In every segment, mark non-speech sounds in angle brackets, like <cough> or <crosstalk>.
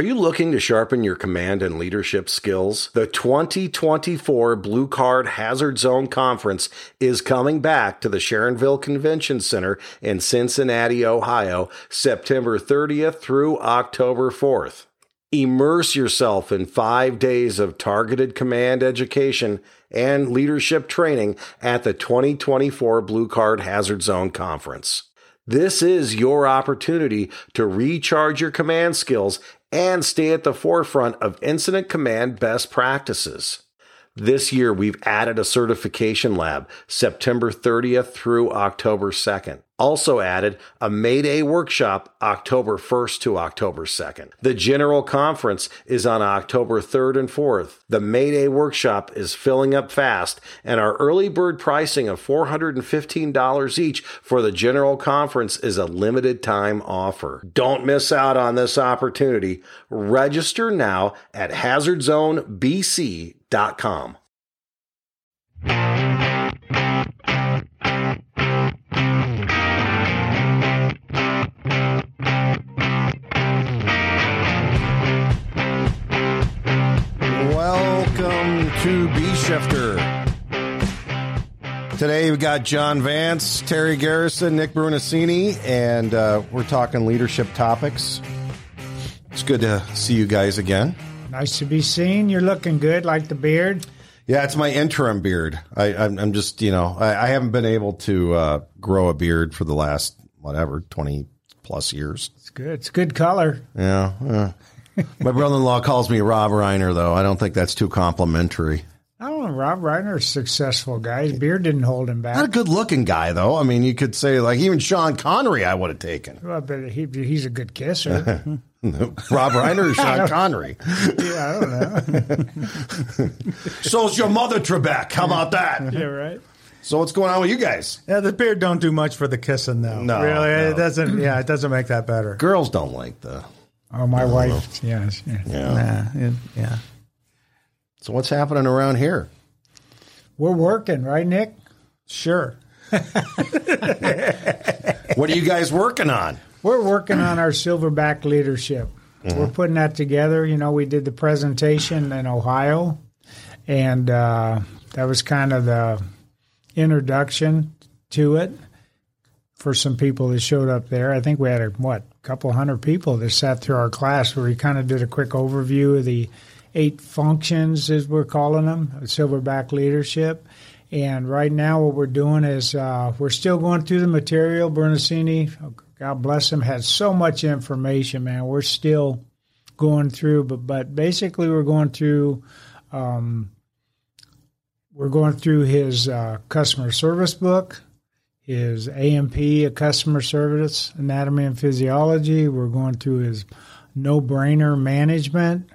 Are you looking to sharpen your command and leadership skills? The 2024 Blue Card Hazard Zone Conference is coming back to the Sharonville Convention Center in Cincinnati, Ohio, September 30th through October 4th. Immerse yourself in five days of targeted command education and leadership training at the 2024 Blue Card Hazard Zone Conference. This is your opportunity to recharge your command skills and stay at the forefront of incident command best practices. This year, we've added a certification lab September 30th through October 2nd. Also added a May Day workshop October 1st to October 2nd. The general conference is on October 3rd and 4th. The May Day workshop is filling up fast, and our early bird pricing of $415 each for the general conference is a limited time offer. Don't miss out on this opportunity. Register now at hazardzonebc.com. to B Shifter. Today we've got John Vance, Terry Garrison, Nick Brunacini, and uh, we're talking leadership topics. It's good to see you guys again. Nice to be seen. You're looking good, like the beard. Yeah, it's my interim beard. I, I'm, I'm just, you know, I, I haven't been able to uh, grow a beard for the last whatever twenty plus years. It's good. It's good color. Yeah. yeah. <laughs> My brother-in-law calls me Rob Reiner, though. I don't think that's too complimentary. I don't know. Rob Reiner's a successful guy. His beard didn't hold him back. Not a good-looking guy, though. I mean, you could say like even Sean Connery, I would have taken. Well, but he, he's a good kisser. <laughs> Rob Reiner or <laughs> Sean Connery. <laughs> yeah, I don't know. So's your mother, Trebek. How about that? yeah, right. So what's going on with you guys? Yeah, the beard don't do much for the kissing, though. No, really, no. it doesn't. Yeah, it doesn't make that better. Girls don't like the. Oh, my wife. Yes. Yeah. Yeah. Nah, it- yeah. So what's happening around here? We're working, right, Nick? Sure. <laughs> What are you guys working on? We're working on our silverback leadership. We're putting that together. You know, we did the presentation in Ohio, and uh, that was kind of the introduction to it for some people that showed up there. I think we had a what couple hundred people that sat through our class where we kind of did a quick overview of the eight functions, as we're calling them, silverback leadership. And right now, what we're doing is uh, we're still going through the material. Brunacini, God bless him, has so much information, man. We're still going through, but but basically, we're going through. Um, we're going through his uh, customer service book, his AMP, a customer service anatomy and physiology. We're going through his no brainer management,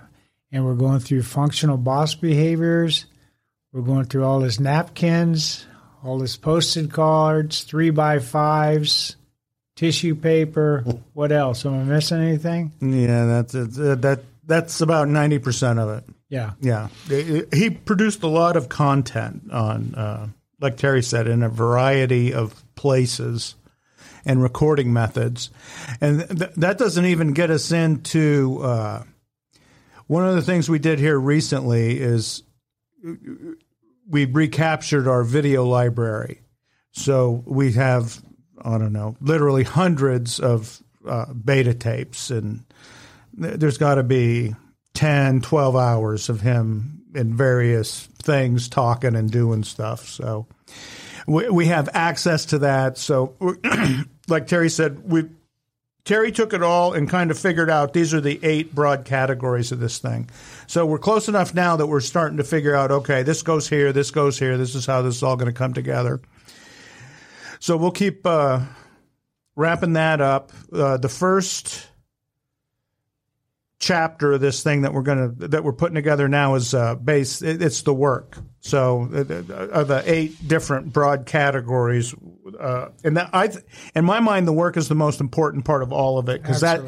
and we're going through functional boss behaviors. We're going through all his napkins, all his posted cards, three by fives, tissue paper. <laughs> what else? Am I missing anything? Yeah, that's. Uh, that. That's about ninety percent of it. Yeah. Yeah, he produced a lot of content on, uh, like Terry said, in a variety of places and recording methods, and th- that doesn't even get us into uh, one of the things we did here recently is we recaptured our video library. So we have, I don't know, literally hundreds of uh, beta tapes, and there's got to be 10, 12 hours of him in various things talking and doing stuff. So we, we have access to that. So, <clears throat> like Terry said, we Terry took it all and kind of figured out these are the eight broad categories of this thing. So we're close enough now that we're starting to figure out okay, this goes here, this goes here, this is how this is all going to come together. So we'll keep uh, wrapping that up. Uh, the first chapter of this thing that we're going to that we're putting together now is uh, base. It, it's the work. So uh, uh, the eight different broad categories, uh, and that I, th- in my mind, the work is the most important part of all of it because that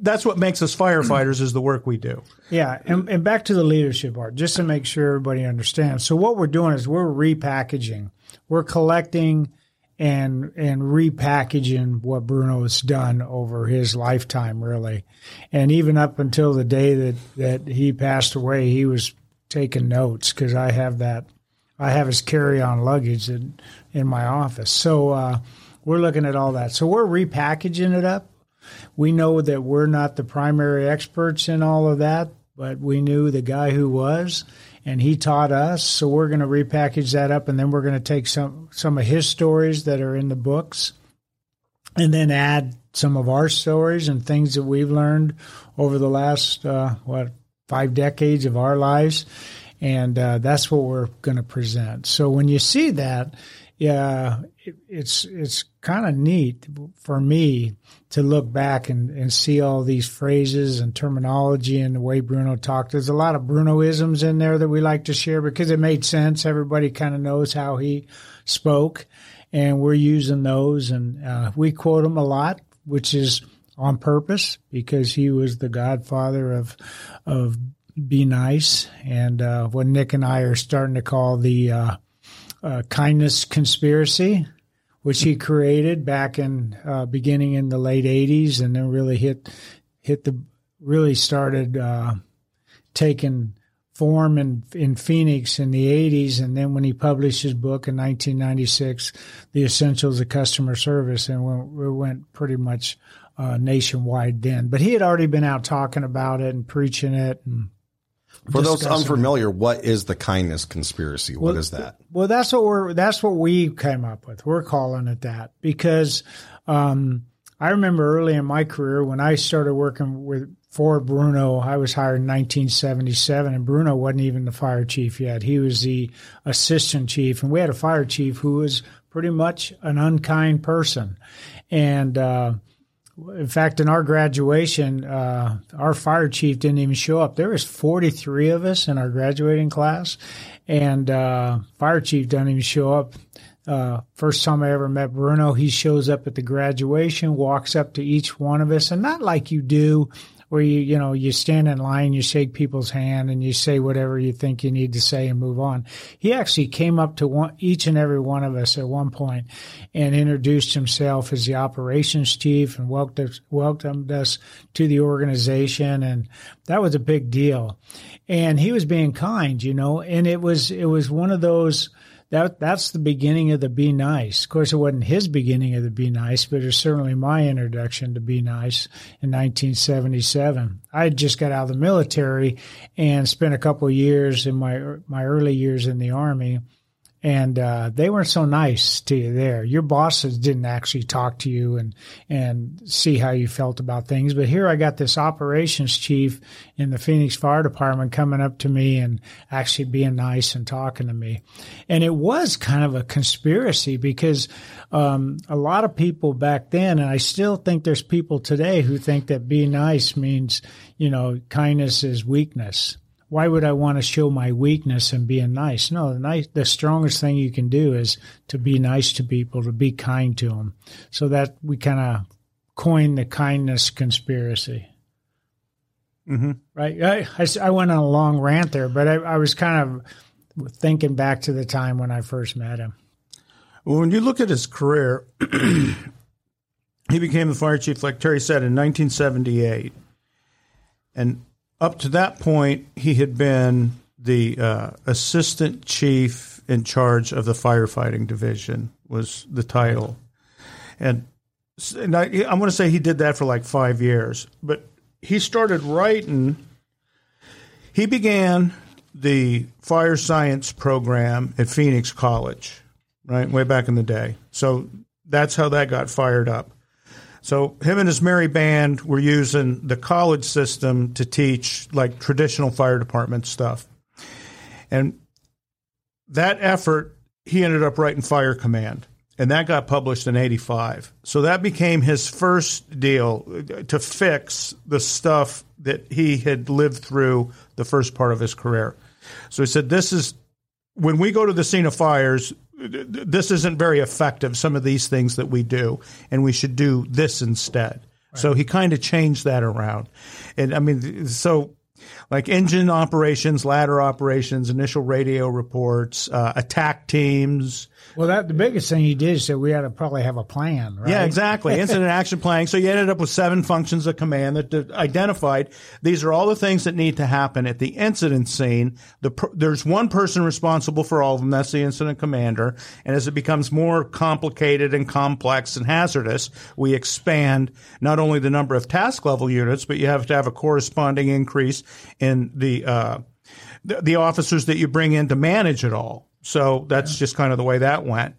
that's what makes us firefighters is the work we do. Yeah, and, and back to the leadership part, just to make sure everybody understands. So what we're doing is we're repackaging, we're collecting and and repackaging what Bruno's done over his lifetime, really, and even up until the day that that he passed away, he was taking notes because I have that, I have his carry-on luggage in in my office. So uh, we're looking at all that. So we're repackaging it up. We know that we're not the primary experts in all of that, but we knew the guy who was and he taught us. So we're going to repackage that up, and then we're going to take some some of his stories that are in the books, and then add some of our stories and things that we've learned over the last uh, what five decades of our lives, and uh, that's what we're going to present. So when you see that, yeah, it, it's it's kind of neat for me to look back and, and see all these phrases and terminology and the way Bruno talked. There's a lot of Brunoisms in there that we like to share because it made sense. Everybody kind of knows how he spoke, and we're using those, and uh, we quote him a lot, which is on purpose because he was the godfather of of be nice, and uh, what Nick and I are starting to call the uh, uh kindness conspiracy which he created back in uh, beginning in the late '80s, and then really hit hit the really started uh, taking form in in Phoenix in the '80s, and then when he published his book in 1996, "The Essentials of Customer Service," and we went pretty much uh, nationwide then. But he had already been out talking about it and preaching it and for those unfamiliar, what is the kindness conspiracy? What well, is that? Well, that's what we're that's what we came up with. We're calling it that because um, I remember early in my career when I started working with for Bruno, I was hired in 1977, and Bruno wasn't even the fire chief yet. He was the assistant chief, and we had a fire chief who was pretty much an unkind person, and. Uh, in fact, in our graduation, uh, our fire chief didn't even show up. There was 43 of us in our graduating class, and uh, fire chief doesn't even show up. Uh, first time I ever met Bruno, he shows up at the graduation, walks up to each one of us, and not like you do where you you know you stand in line, you shake people's hand, and you say whatever you think you need to say and move on. He actually came up to one, each and every one of us at one point and introduced himself as the operations chief and welcomed welcomed us to the organization, and that was a big deal. And he was being kind, you know, and it was it was one of those that that's the beginning of the Be Nice. Of course, it wasn't his beginning of the Be Nice, but it's certainly my introduction to Be Nice in 1977. I had just got out of the military and spent a couple years in my my early years in the army and uh, they weren't so nice to you there. Your bosses didn't actually talk to you and and see how you felt about things. But here I got this operations chief in the Phoenix Fire Department coming up to me and actually being nice and talking to me, and it was kind of a conspiracy because um, a lot of people back then, and I still think there's people today who think that being nice means you know kindness is weakness why would I want to show my weakness and being nice? No, the nice, the strongest thing you can do is to be nice to people, to be kind to them. So that we kind of coined the kindness conspiracy. Mm-hmm. Right. I, I, I, went on a long rant there, but I, I was kind of thinking back to the time when I first met him. Well, when you look at his career, <clears throat> he became the fire chief, like Terry said, in 1978. And up to that point, he had been the uh, assistant chief in charge of the firefighting division was the title, and, and I, I'm going to say he did that for like five years. But he started writing. He began the fire science program at Phoenix College, right way back in the day. So that's how that got fired up. So him and his merry band were using the college system to teach like traditional fire department stuff. And that effort, he ended up writing Fire Command. And that got published in 85. So that became his first deal uh, to fix the stuff that he had lived through the first part of his career. So he said, This is when we go to the scene of fires, this isn't very effective, some of these things that we do, and we should do this instead. Right. So he kind of changed that around. And I mean, so like engine operations, ladder operations, initial radio reports, uh, attack teams, well, that the biggest thing you did is that we had to probably have a plan, right? Yeah, exactly. Incident <laughs> action planning. So you ended up with seven functions of command that identified these are all the things that need to happen at the incident scene. The, there's one person responsible for all of them. That's the incident commander. And as it becomes more complicated and complex and hazardous, we expand not only the number of task level units, but you have to have a corresponding increase in the uh, the, the officers that you bring in to manage it all. So that's just kind of the way that went.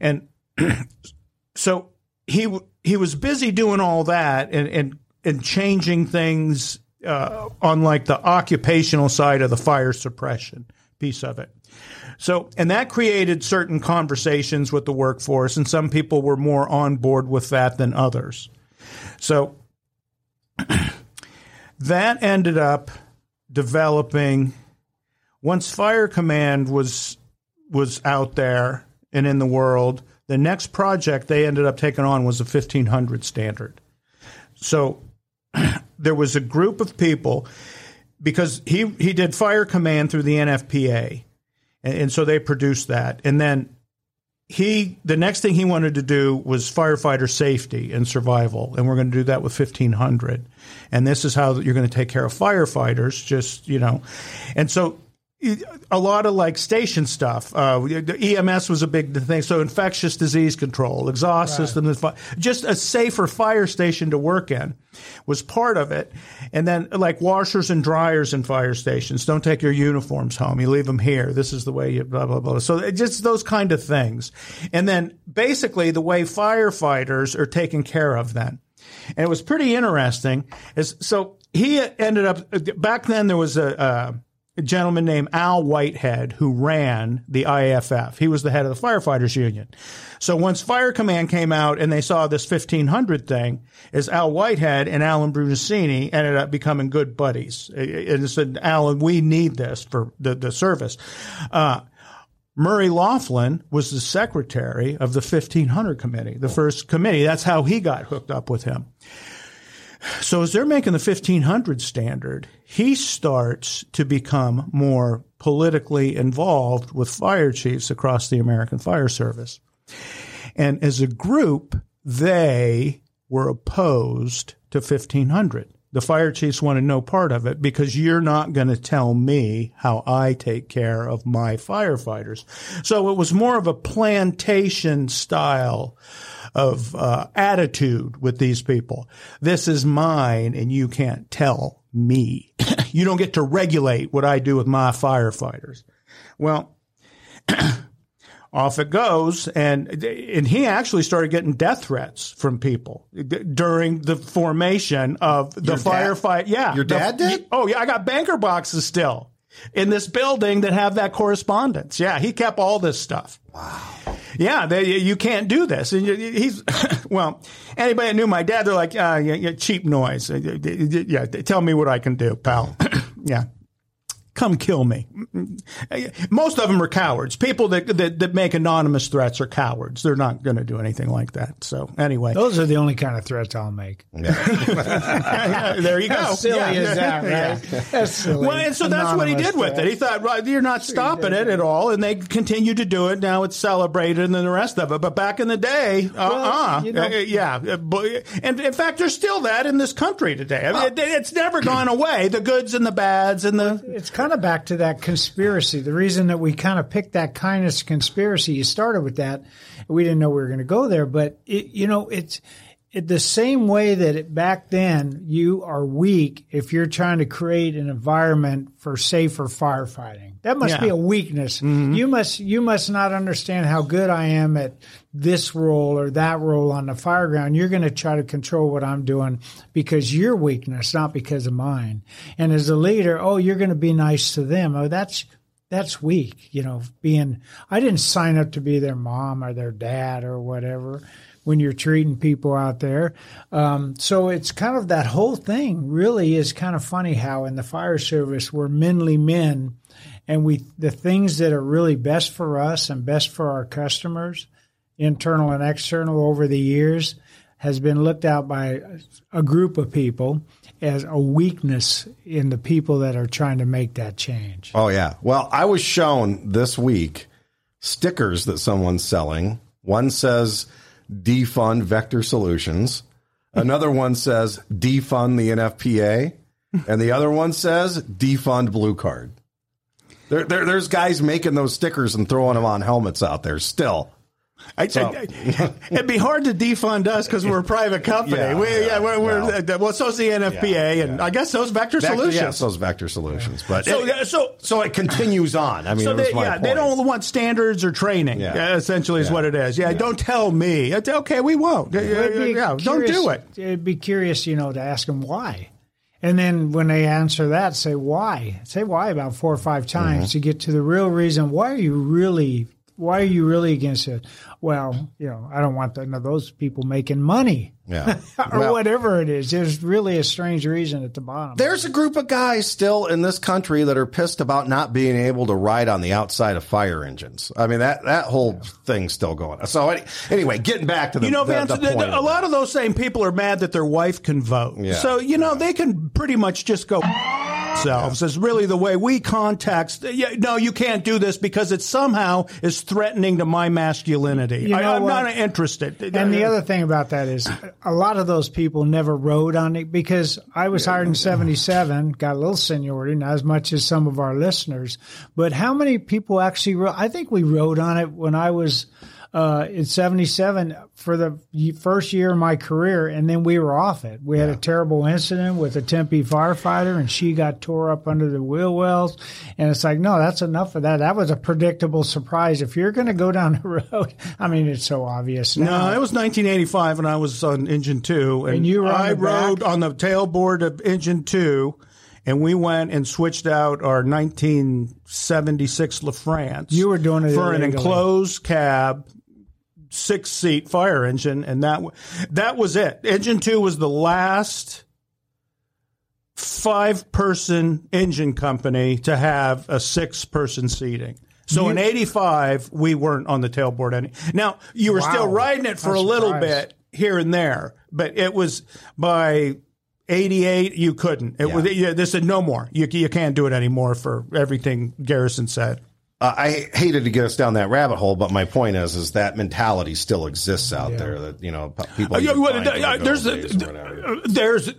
And <clears throat> so he he was busy doing all that and and, and changing things uh, on like the occupational side of the fire suppression piece of it. So, and that created certain conversations with the workforce, and some people were more on board with that than others. So, <clears throat> that ended up developing once Fire Command was was out there and in the world. The next project they ended up taking on was a 1500 standard. So <clears throat> there was a group of people because he he did fire command through the NFPA, and, and, so they produced that. And then he the next thing he wanted to do was firefighter safety and survival, and we're going to do that with 1500. And this is how you're going to take care of firefighters. Just you know, and so a lot of like station stuff. Uh, EMS was a big thing. So infectious disease control, exhaust right. system, just a safer fire station to work in was part of it. And then like washers and dryers in fire stations. Don't take your uniforms home. You leave them here. This is the way you blah, blah, blah. So just those kind of things. And then basically the way firefighters are taken care of then. And it was pretty interesting is so he ended up back then there was a, uh, a gentleman named Al Whitehead who ran the IAFF. He was the head of the firefighters union. So once Fire Command came out and they saw this 1500 thing, is Al Whitehead and Alan Brunacini ended up becoming good buddies. And said, Alan, we need this for the, the service. Uh, Murray Laughlin was the secretary of the 1500 committee, the first committee. That's how he got hooked up with him. So as they're making the 1500 standard, he starts to become more politically involved with fire chiefs across the American Fire Service. And as a group, they were opposed to 1500. The fire chiefs wanted no part of it because you're not going to tell me how I take care of my firefighters. So it was more of a plantation style of uh, attitude with these people. This is mine, and you can't tell me. <laughs> you don't get to regulate what I do with my firefighters. Well, <clears throat> off it goes, and and he actually started getting death threats from people during the formation of the firefight. Yeah, your dad the, did. Oh yeah, I got banker boxes still in this building that have that correspondence. Yeah, he kept all this stuff. Wow. Yeah, they, you can't do this. And he's <coughs> well. Anybody that knew my dad, they're like, uh, yeah, cheap noise. Yeah, tell me what I can do, pal. <coughs> yeah come kill me. Most of them are cowards. People that, that, that make anonymous threats are cowards. They're not going to do anything like that. So anyway, those are the only kind of threats I'll make. Yeah. <laughs> there you go. How silly yeah. is that, right? Yeah. That's silly. Well, and so anonymous that's what he did with it. He thought, well, you're not stopping it at all, and they continue to do it. Now it's celebrated and then the rest of it. But back in the day, uh, well, uh you know, uh, yeah. And in fact, there's still that in this country today. I mean, it, it's never gone away. The goods and the bads and the. It's kind of back to that conspiracy. The reason that we kind of picked that kindness conspiracy, you started with that. We didn't know we were going to go there, but it, you know, it's it, the same way that it, back then you are weak if you're trying to create an environment for safer firefighting. That must yeah. be a weakness. Mm-hmm. You must you must not understand how good I am at this role or that role on the fire ground. You're going to try to control what I'm doing because your weakness, not because of mine. And as a leader, oh, you're going to be nice to them. Oh, that's that's weak. You know, being I didn't sign up to be their mom or their dad or whatever when you're treating people out there. Um, so it's kind of that whole thing really is kind of funny how in the fire service we're menly men and we the things that are really best for us and best for our customers, internal and external over the years, has been looked at by a group of people as a weakness in the people that are trying to make that change. Oh yeah. Well, I was shown this week stickers that someone's selling. One says defund Vector Solutions. Another <laughs> one says defund the NFPA, and the other one says defund Blue Card. There, there, there's guys making those stickers and throwing them on helmets out there still. I, so, I, it'd be hard to defund us because we're a private company. Yeah, we, yeah, yeah we're, we're well, uh, well, so's the NFPA, yeah, and I guess those Vector, Vector Solutions. Yes, those Vector Solutions. But so, it, so, so it continues on. I mean, so they, yeah, point. they don't want standards or training. Yeah. Uh, essentially, is what it is. Yeah, don't tell me. Uh, it's, okay, we won't. Yeah, curious, don't do it. It'd be curious, you know, to ask them why. And then when they answer that, say why. Say why about four or five times mm-hmm. to get to the real reason. Why are you really why are you really against it? Well, you know, I don't want none of those people making money. Yeah. <laughs> or well, whatever it is. There's really a strange reason at the bottom. There's a group of guys still in this country that are pissed about not being able to ride on the outside of fire engines. I mean, that, that whole yeah. thing's still going. On. So anyway, getting back to the, you know, the, Vance, the the, a lot of those same people are mad that their wife can vote. Yeah. So, you know, they can pretty much just go themselves is really the way we context. Yeah, no, you can't do this because it somehow is threatening to my masculinity. You know I, am not interested. And the uh, other thing about that is a lot of those people never rode on it because I was hired in 77, got a little seniority, not as much as some of our listeners, but how many people actually rode? I think we rode on it when I was – uh, in 77 for the first year of my career, and then we were off it. We yeah. had a terrible incident with a Tempe firefighter, and she got tore up under the wheel wells. And it's like, no, that's enough of that. That was a predictable surprise. If you're going to go down <laughs> the road, I mean, it's so obvious. Now. No, it was 1985, and I was on engine two, and, and you I rode on the tailboard of engine two and we went and switched out our 1976 LaFrance. You were doing it for illegally. an enclosed cab six seat fire engine, and that that was it. Engine two was the last five person engine company to have a six person seating. So you, in '85, we weren't on the tailboard any. Now you were wow, still riding it for a little bit here and there, but it was by 88 you couldn't. It yeah. was yeah, they said no more. You you can't do it anymore for everything Garrison said. Uh, I hated to get us down that rabbit hole, but my point is, is that mentality still exists out yeah. there. That you know, people. Uh, uh, there's, a, there's,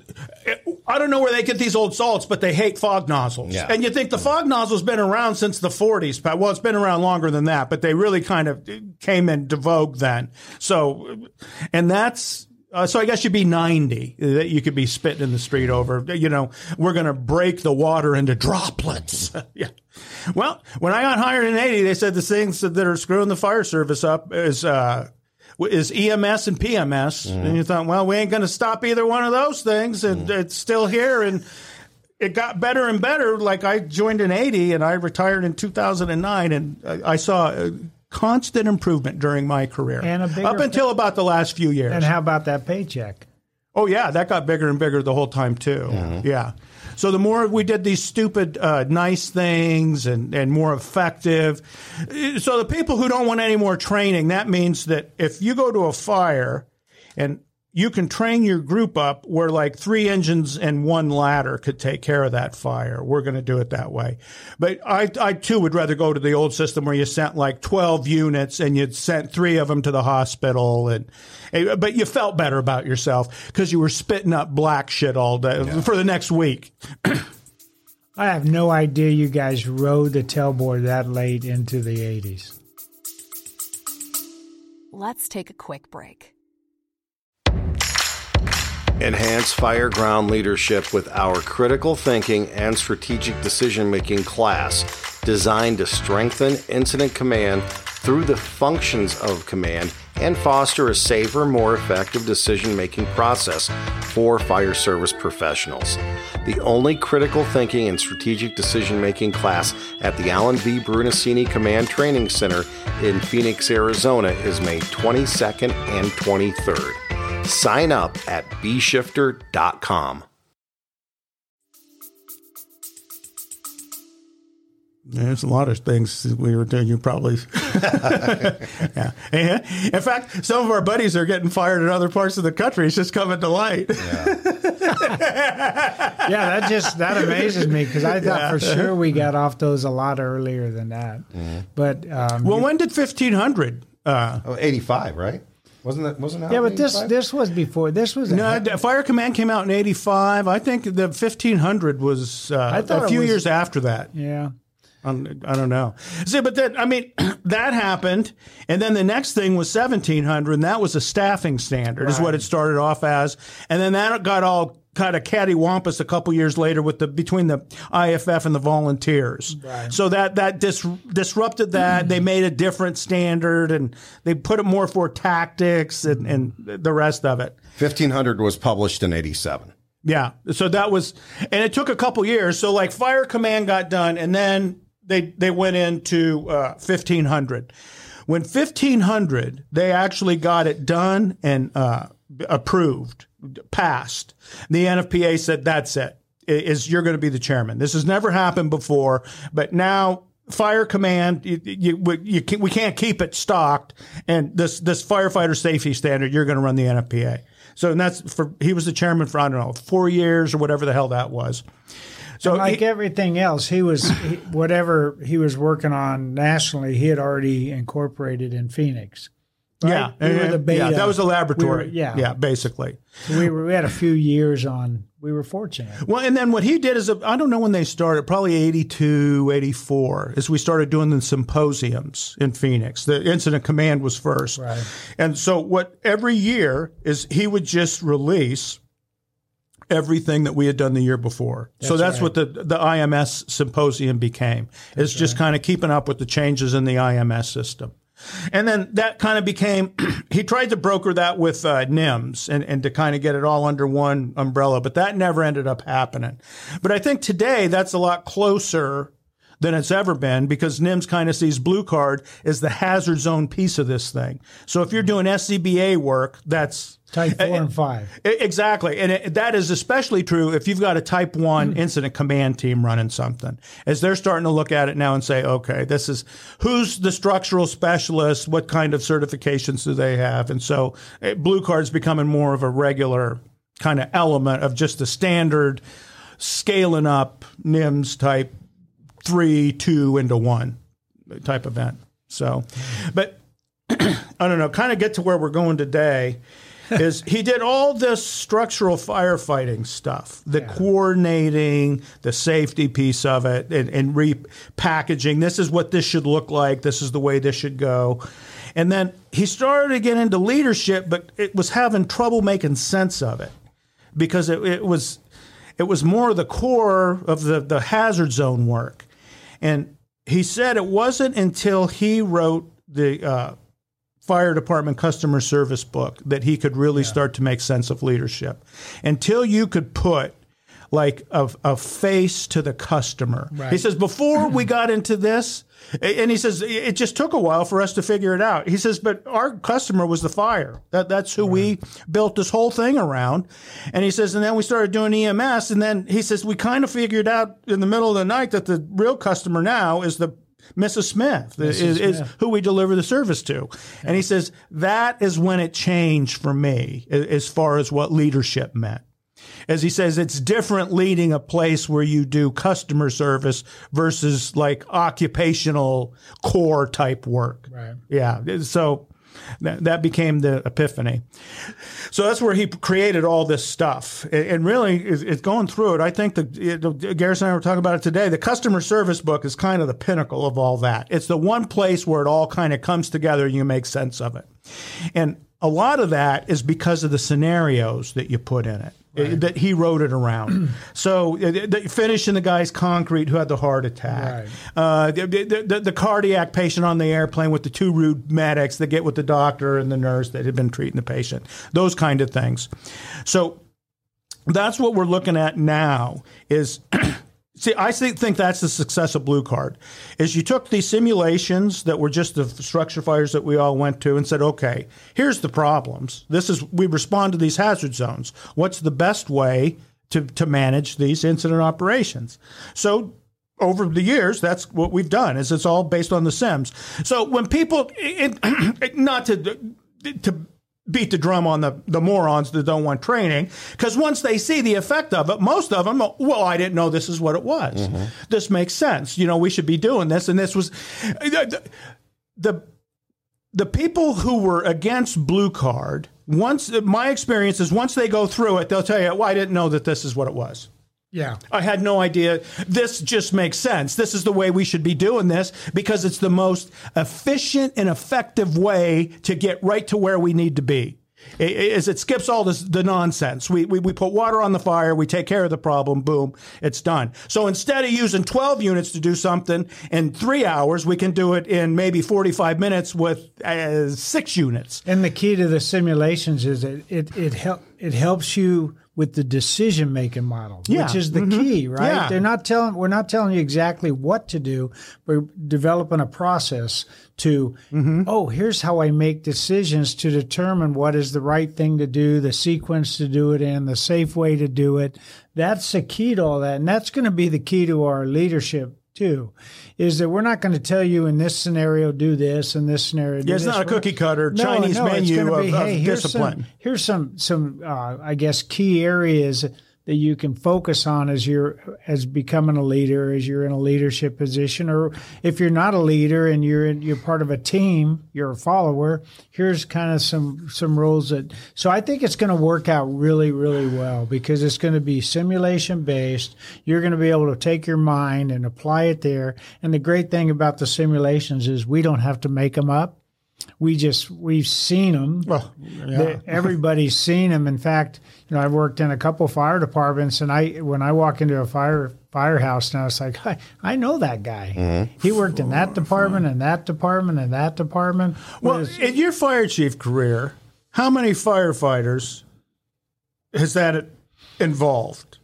I don't know where they get these old salts, but they hate fog nozzles. Yeah. And you think the fog nozzle's been around since the 40s? Well, it's been around longer than that, but they really kind of came into vogue then. So, and that's uh, so I guess you'd be 90 that you could be spitting in the street over, you know, we're going to break the water into droplets. <laughs> yeah. Well, when I got hired in 80, they said the things that are screwing the fire service up is, uh, is EMS and PMS. Mm. And you thought, well, we ain't going to stop either one of those things. And mm. it's still here. And it got better and better. Like I joined in 80 and I retired in 2009 and I saw uh, constant improvement during my career, and up until pay- about the last few years. And how about that paycheck? Oh yeah, that got bigger and bigger the whole time too. Mm-hmm. Yeah. So the more we did these stupid, uh, nice things and, and more effective. So the people who don't want any more training, that means that if you go to a fire and you can train your group up where like three engines and one ladder could take care of that fire. We're going to do it that way. But I, I too would rather go to the old system where you sent like 12 units and you'd sent three of them to the hospital and, but you felt better about yourself because you were spitting up black shit all day yeah. for the next week. <clears throat> I have no idea you guys rode the tailboard that late into the 80s. Let's take a quick break. Enhance fireground leadership with our critical thinking and strategic decision making class designed to strengthen incident command through the functions of command and foster a safer, more effective decision making process for fire service professionals. The only critical thinking and strategic decision making class at the Alan V. Brunacini Command Training Center in Phoenix, Arizona is May 22nd and 23rd. Sign up at bshifter.com. There's a lot of things we were doing. You probably <laughs> yeah. And in fact, some of our buddies are getting fired in other parts of the country. It's just coming to light. yeah, that just that amazes me because I thought for sure we got off those a lot earlier than that. But um, Well, when did 1500? Uh, Oh, 85, right? Wasn't that? Wasn't that? yeah, but this 85? this was before. This was no, ahead- Fire Command came out in 85. I think the 1500 was uh, a few was- years after that. yeah. Um, I don't know. See, but then, I mean, <clears throat> that happened. And then the next thing was 1700, and that was a staffing standard, is what it started off as. And then that got all kind of cattywampus a couple years later with the between the IFF and the volunteers. So that that dis, disrupted that. they made a different standard, and they put it more for tactics and, and the rest of it. 1500 was published in 87. Yeah. So that was, and it took a couple years. So like Fire Command got done, and then they they went into uh, 1500. When 1500, they actually got it done and uh, approved, passed. The NFPA said, "That's it. Is you're going to be the chairman. This has never happened before, but now." Fire command, you, you, you can, we can't keep it stocked, and this this firefighter safety standard, you're going to run the NFPA. So, and that's for he was the chairman for I don't know four years or whatever the hell that was. So, like he- everything else, he was he, whatever he was working on nationally. He had already incorporated in Phoenix. Yeah, we were the beta. yeah, that was a laboratory. We were- yeah. yeah, basically. So we were we had a few years on. We were fortunate. Well, and then what he did is, a, I don't know when they started, probably 82, 84, is we started doing the symposiums in Phoenix. The incident command was first. Right. And so what every year is he would just release everything that we had done the year before. so that's right. what the the IMS symposium became. It's just kind of keeping up with the changes in the IMS system. And then that kind of became, <clears throat> he tried to broker that with uh, NIMS and, and to kind of get it all under one umbrella, but that never ended up happening. But I think today that's a lot closer than it's ever been because NIMS kind of sees Blue Card as the hazard zone piece of this thing. So if you're doing SCBA work, that's Type four and eh, five. Eh, eh, exactly. And it, that is especially true if you've got a type one hmm. incident command team running something, as they're starting to look at it now and say, okay, this is who's the structural specialist? What kind of certifications do they have? And so eh, blue card's becoming more of a regular kind of element of just the standard scaling up NIMS type three, two into one type event. So, but <clears throat> I don't know, kind of get to where we're going today <laughs> is he did all this structural firefighting stuff, the coordinating, the safety piece of it, and, and repackaging. This is what this should look like. This is the way this should go. And then he started to get into leadership, but it was having trouble making sense of it because it, it was it was more the core of the, the hazard zone work. And he said it wasn't until he wrote the uh, fire department customer service book that he could really start to make sense of leadership. Until you could put like a, a face to the customer. He says, before we got into this, and he says, it just took a while for us to figure it out. He says, but our customer was the fire. That, that's who we built this whole thing around. And he says, and then we started doing EMS. And then he says, we kind of figured out in the middle of the night that the real customer now is the Mrs. Smith, is, is who we deliver the service to. And he says, that is when it changed for me as far as what leadership meant. As he says, it's different leading a place where you do customer service versus like occupational core type work. Right. Yeah. So that, that became the epiphany. So that's where he created all this stuff. And- really, it's it's going through it. I think the, Garrison and I were talking about it today. The customer service book is kind of the pinnacle of all that. It's the one place where it all kind of comes together and you make sense of it. And a lot of that is because of the scenarios that you put in it. Uh, That he wrote it around. <clears throat> so uh, finishing the guy's concrete who had the heart attack, Right. uh, the, the, the, the cardiac patient on the airplane with the two rude medics that get with the doctor and the nurse that had been treating the patient, those kind of things. So that's what we're looking at now is <clears throat> see i think that's the success of blue card is you took these simulations that were just the structure fires that we all went to and said okay here's the problems this is we respond to these hazard zones what's the best way to, to manage these incident operations so over the years, that's what we've done. Is it's all based on the Sims. So when people, it, <clears throat> not to to beat the drum on the, the morons that don't want training because once they see the effect of it most of them well i didn't know this is what it was. Mm-hmm. this makes sense. You know we should be doing this. And this was the, the the people who were against blue card once my experience is once they go through it they'll tell you well i didn't know that this is what it was yeah. I had no idea. This just makes sense. This is the way we should be doing this because it's the most efficient and effective way to get right to where we need to be. Is it skips all this, the nonsense. We, we, we put water on the fire, we take care of the problem, boom, it's done. So instead of using 12 units to do something in three hours, we can do it in maybe 45 minutes with uh, six units. And the key to the simulations is it, it, it, hel- it helps you with the decision making model, yeah. which is the mm-hmm. key, right? Yeah. They're not telling we're not telling you exactly what to do. We're developing a process to mm-hmm. oh, here's how I make decisions to determine what is the right thing to do, the sequence to do it in, the safe way to do it. That's the key to all that. And that's going to be the key to our leadership too, is that we're not going to tell you in this scenario do this and this scenario. yeah, it's this. not a cookie cutter no, Chinese no, menu be, of, hey, of here's discipline. Some, here's some some uh, I guess key areas that you can focus on as you're as becoming a leader, as you're in a leadership position, or if you're not a leader and you're in, you're part of a team, you're a follower. Here's kind of some some rules that. So I think it's going to work out really really well because it's going to be simulation based. You're going to be able to take your mind and apply it there. And the great thing about the simulations is we don't have to make them up we just we've seen them. Well, yeah. everybody's seen them. In fact, you know, I've worked in a couple fire departments, and I when I walk into a fire firehouse now, it's like I, I know that guy. Mm-hmm. He worked in that department and that department and that department. Well, in your fire chief career, how many firefighters has that involved?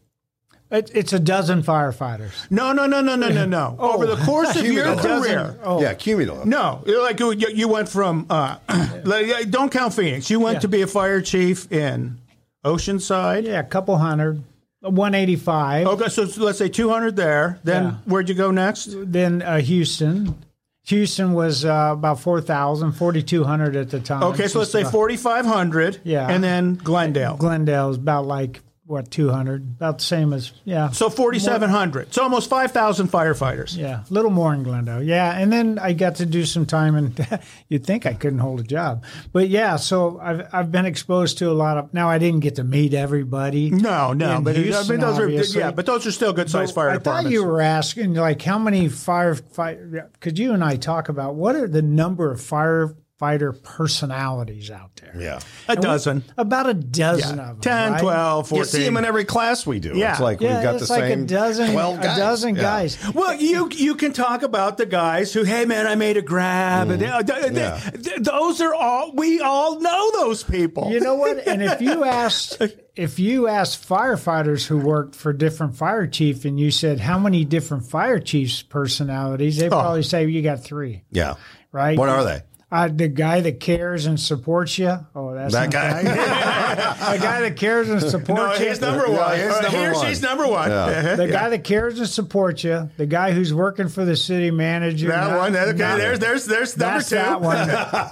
It, it's a dozen firefighters. No, no, no, no, no, no, no. <laughs> oh. Over the course <laughs> of your career. Oh. Yeah, cumulative. No, like you, you went from, uh, <clears throat> like, don't count Phoenix. You went yeah. to be a fire chief in Oceanside. Yeah, a couple hundred. 185. Okay, so let's say 200 there. Then yeah. where'd you go next? Then uh, Houston. Houston was uh, about 4,000, 4,200 at the time. Okay, so let's say 4,500. Yeah. And then Glendale. Glendale is about like what 200 about the same as yeah. So 4700 so almost 5000 firefighters. Yeah a little more in glendale. Yeah and then i got to do some time and <laughs> you'd think i couldn't hold a job. But yeah so i've, I've been exposed to a lot of now i didn't get to meet everybody no no but Houston, I mean, those are yeah but those are still good sized fire I departments thought you were asking like how many fire fire could you and i talk about what are the number of fire fighter personalities out there. Yeah. A and dozen. About a dozen yeah. of them. 10, right? 12, 14. You see them in every class we do. Yeah. It's like yeah, we've got the like same a dozen, 12 guys. A dozen yeah. guys. Well, you you can talk about the guys who, hey, man, I made a grab. Mm. And they, they, yeah. they, those are all, we all know those people. You know what? <laughs> And if you asked if you asked firefighters who worked for different fire chief and you said how many different fire chiefs personalities, they oh. probably say you got three. Yeah. Right. What are they? Uh, the guy that cares and supports you. Oh, that's that guy. <laughs> the guy that cares and supports no, you. He's number one. Yeah, number he or one. she's number one. Yeah. <laughs> The guy that cares and supports you. The guy who's working for the city manager. That not, one. Okay, not, there's there's there's number that's two. that one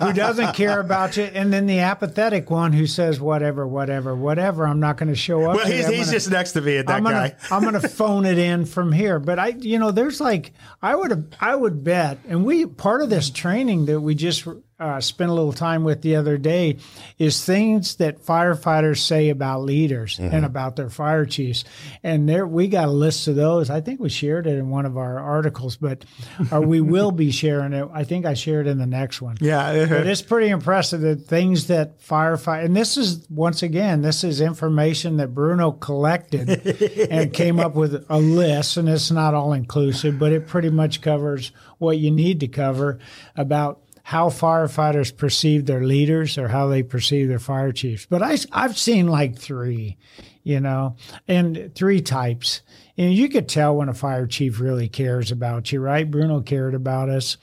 who doesn't care about you, and then the apathetic one who says whatever, whatever, whatever. I'm not going to show up. Well, he's, he's gonna, just next to me. At that I'm gonna, guy. I'm going <laughs> to phone it in from here. But I, you know, there's like I would I would bet, and we part of this training that we just uh, spent a little time with the other day is things that firefighters say about leaders mm-hmm. and about their fire chiefs. And there, we got a list of those. I think we shared it in one of our articles, but or we <laughs> will be sharing it. I think I shared in the next one. Yeah, but it's pretty impressive that things that firefight and this is once again this is information that Bruno collected <laughs> and came up with a list, and it's not all inclusive, but it pretty much covers what you need to cover about how firefighters perceive their leaders or how they perceive their fire chiefs. But I, I've seen like three, you know, and three types. And you could tell when a fire chief really cares about you, right? Bruno cared about us.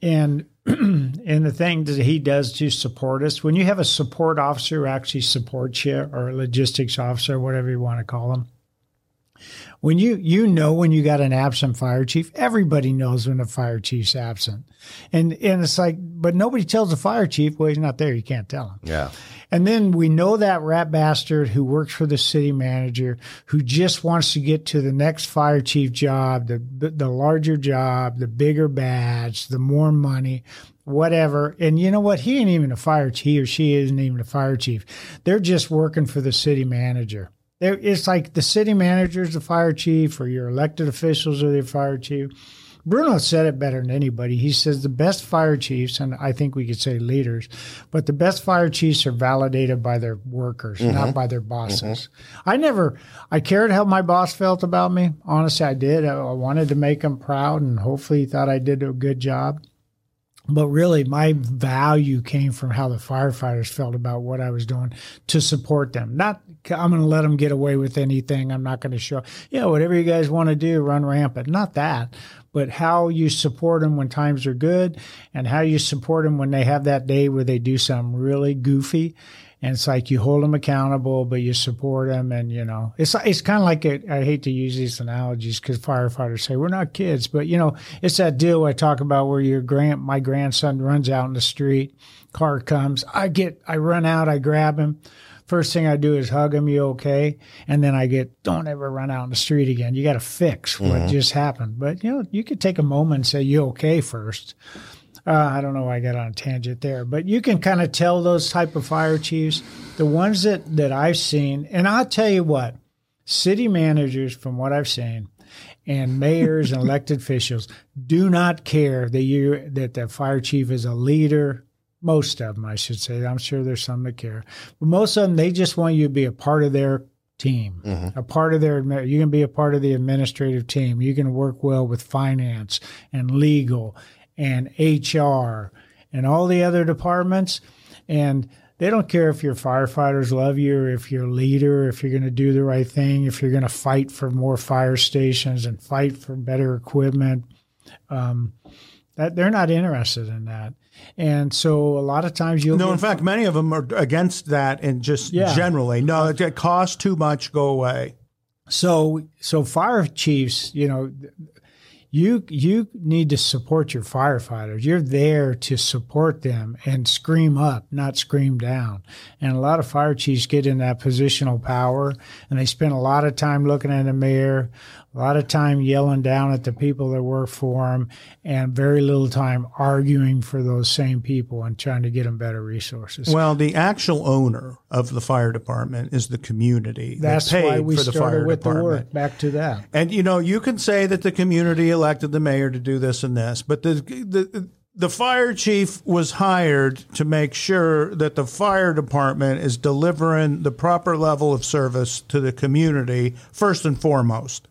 And <clears throat> and the thing that he does to support us, when you have a support officer who actually supports you, or a logistics officer, whatever you want to call them, when you you know when you got an absent fire chief everybody knows when a fire chief's absent. And and it's like but nobody tells the fire chief well he's not there you can't tell him. Yeah. and then we know that rat bastard who works for the city manager who just wants to get to the next fire chief job the the larger job the bigger badge the more money whatever. And you know what? He ain't even a fire chief he or she isn't even a fire chief. They're just working for the city manager it's like the city manager's the fire chief, or your elected officials are the fire chief. Bruno said it better than anybody. He says the best fire chiefs, and I think we could say leaders, but the best fire chiefs are validated by their workers, not mm-hmm. by their bosses. Mm-hmm. I never, I cared how my boss felt about me. Honestly, I did. I, I wanted to make him proud, and hopefully, he thought I did a good job. But really, my value came from how the firefighters felt about what I was doing to support them. Not, I'm going to let them get away with anything. I'm not going to show, yeah, whatever you guys want to do, run rampant. Not that, but how you support them when times are good and how you support them when they have that day where they do something really goofy. And it's like you hold them accountable, but you support them, and you know it's it's kind of like a, I hate to use these analogies because firefighters say we're not kids, but you know it's that deal I talk about where your grand my grandson runs out in the street, car comes, I get I run out, I grab him. First thing I do is hug him, you okay? And then I get, don't ever run out in the street again. You got to fix what just happened. But you know, you could take a moment and say, you okay first. Uh, I don't know why I got on a tangent there, but you can kind of tell those type of fire chiefs, the ones that, that I've seen, and I'll tell you what, city managers, from what I've seen, and mayors and <laughs> elected officials do not care that you that the fire chief is a leader. Most of them, I should say. I'm sure there's some that care, but most of them they just want you to be a part of their team, a part of their. You can be a part of the administrative team. You can work well with finance and legal and HR and all the other departments, and they don't care if your firefighters love you or if you're a leader, if you're going to do the right thing, if you're going to fight for more fire stations and fight for better equipment. Um, that they're not interested in that, and so a lot of times you'll No, in fact, many of them are against that and just Yeah. generally, no, it, it costs too much, go away. So so fire chiefs, you know, you you need to support your firefighters. You're there to support them and scream up, not scream down. And a lot of fire chiefs get in that positional power and they spend a lot of time looking at the mayor, a lot of time yelling down at the people that work for them and very little time arguing for those same people and trying to get them better resources. Well, the actual owner of the fire department is the community That's that paid why we for the started fire with the department. work. Back to that. And you know, you can say that the community elected the mayor to do this and this, but the the the fire chief was hired to make sure that the fire department is delivering the proper level of service to the community first and foremost.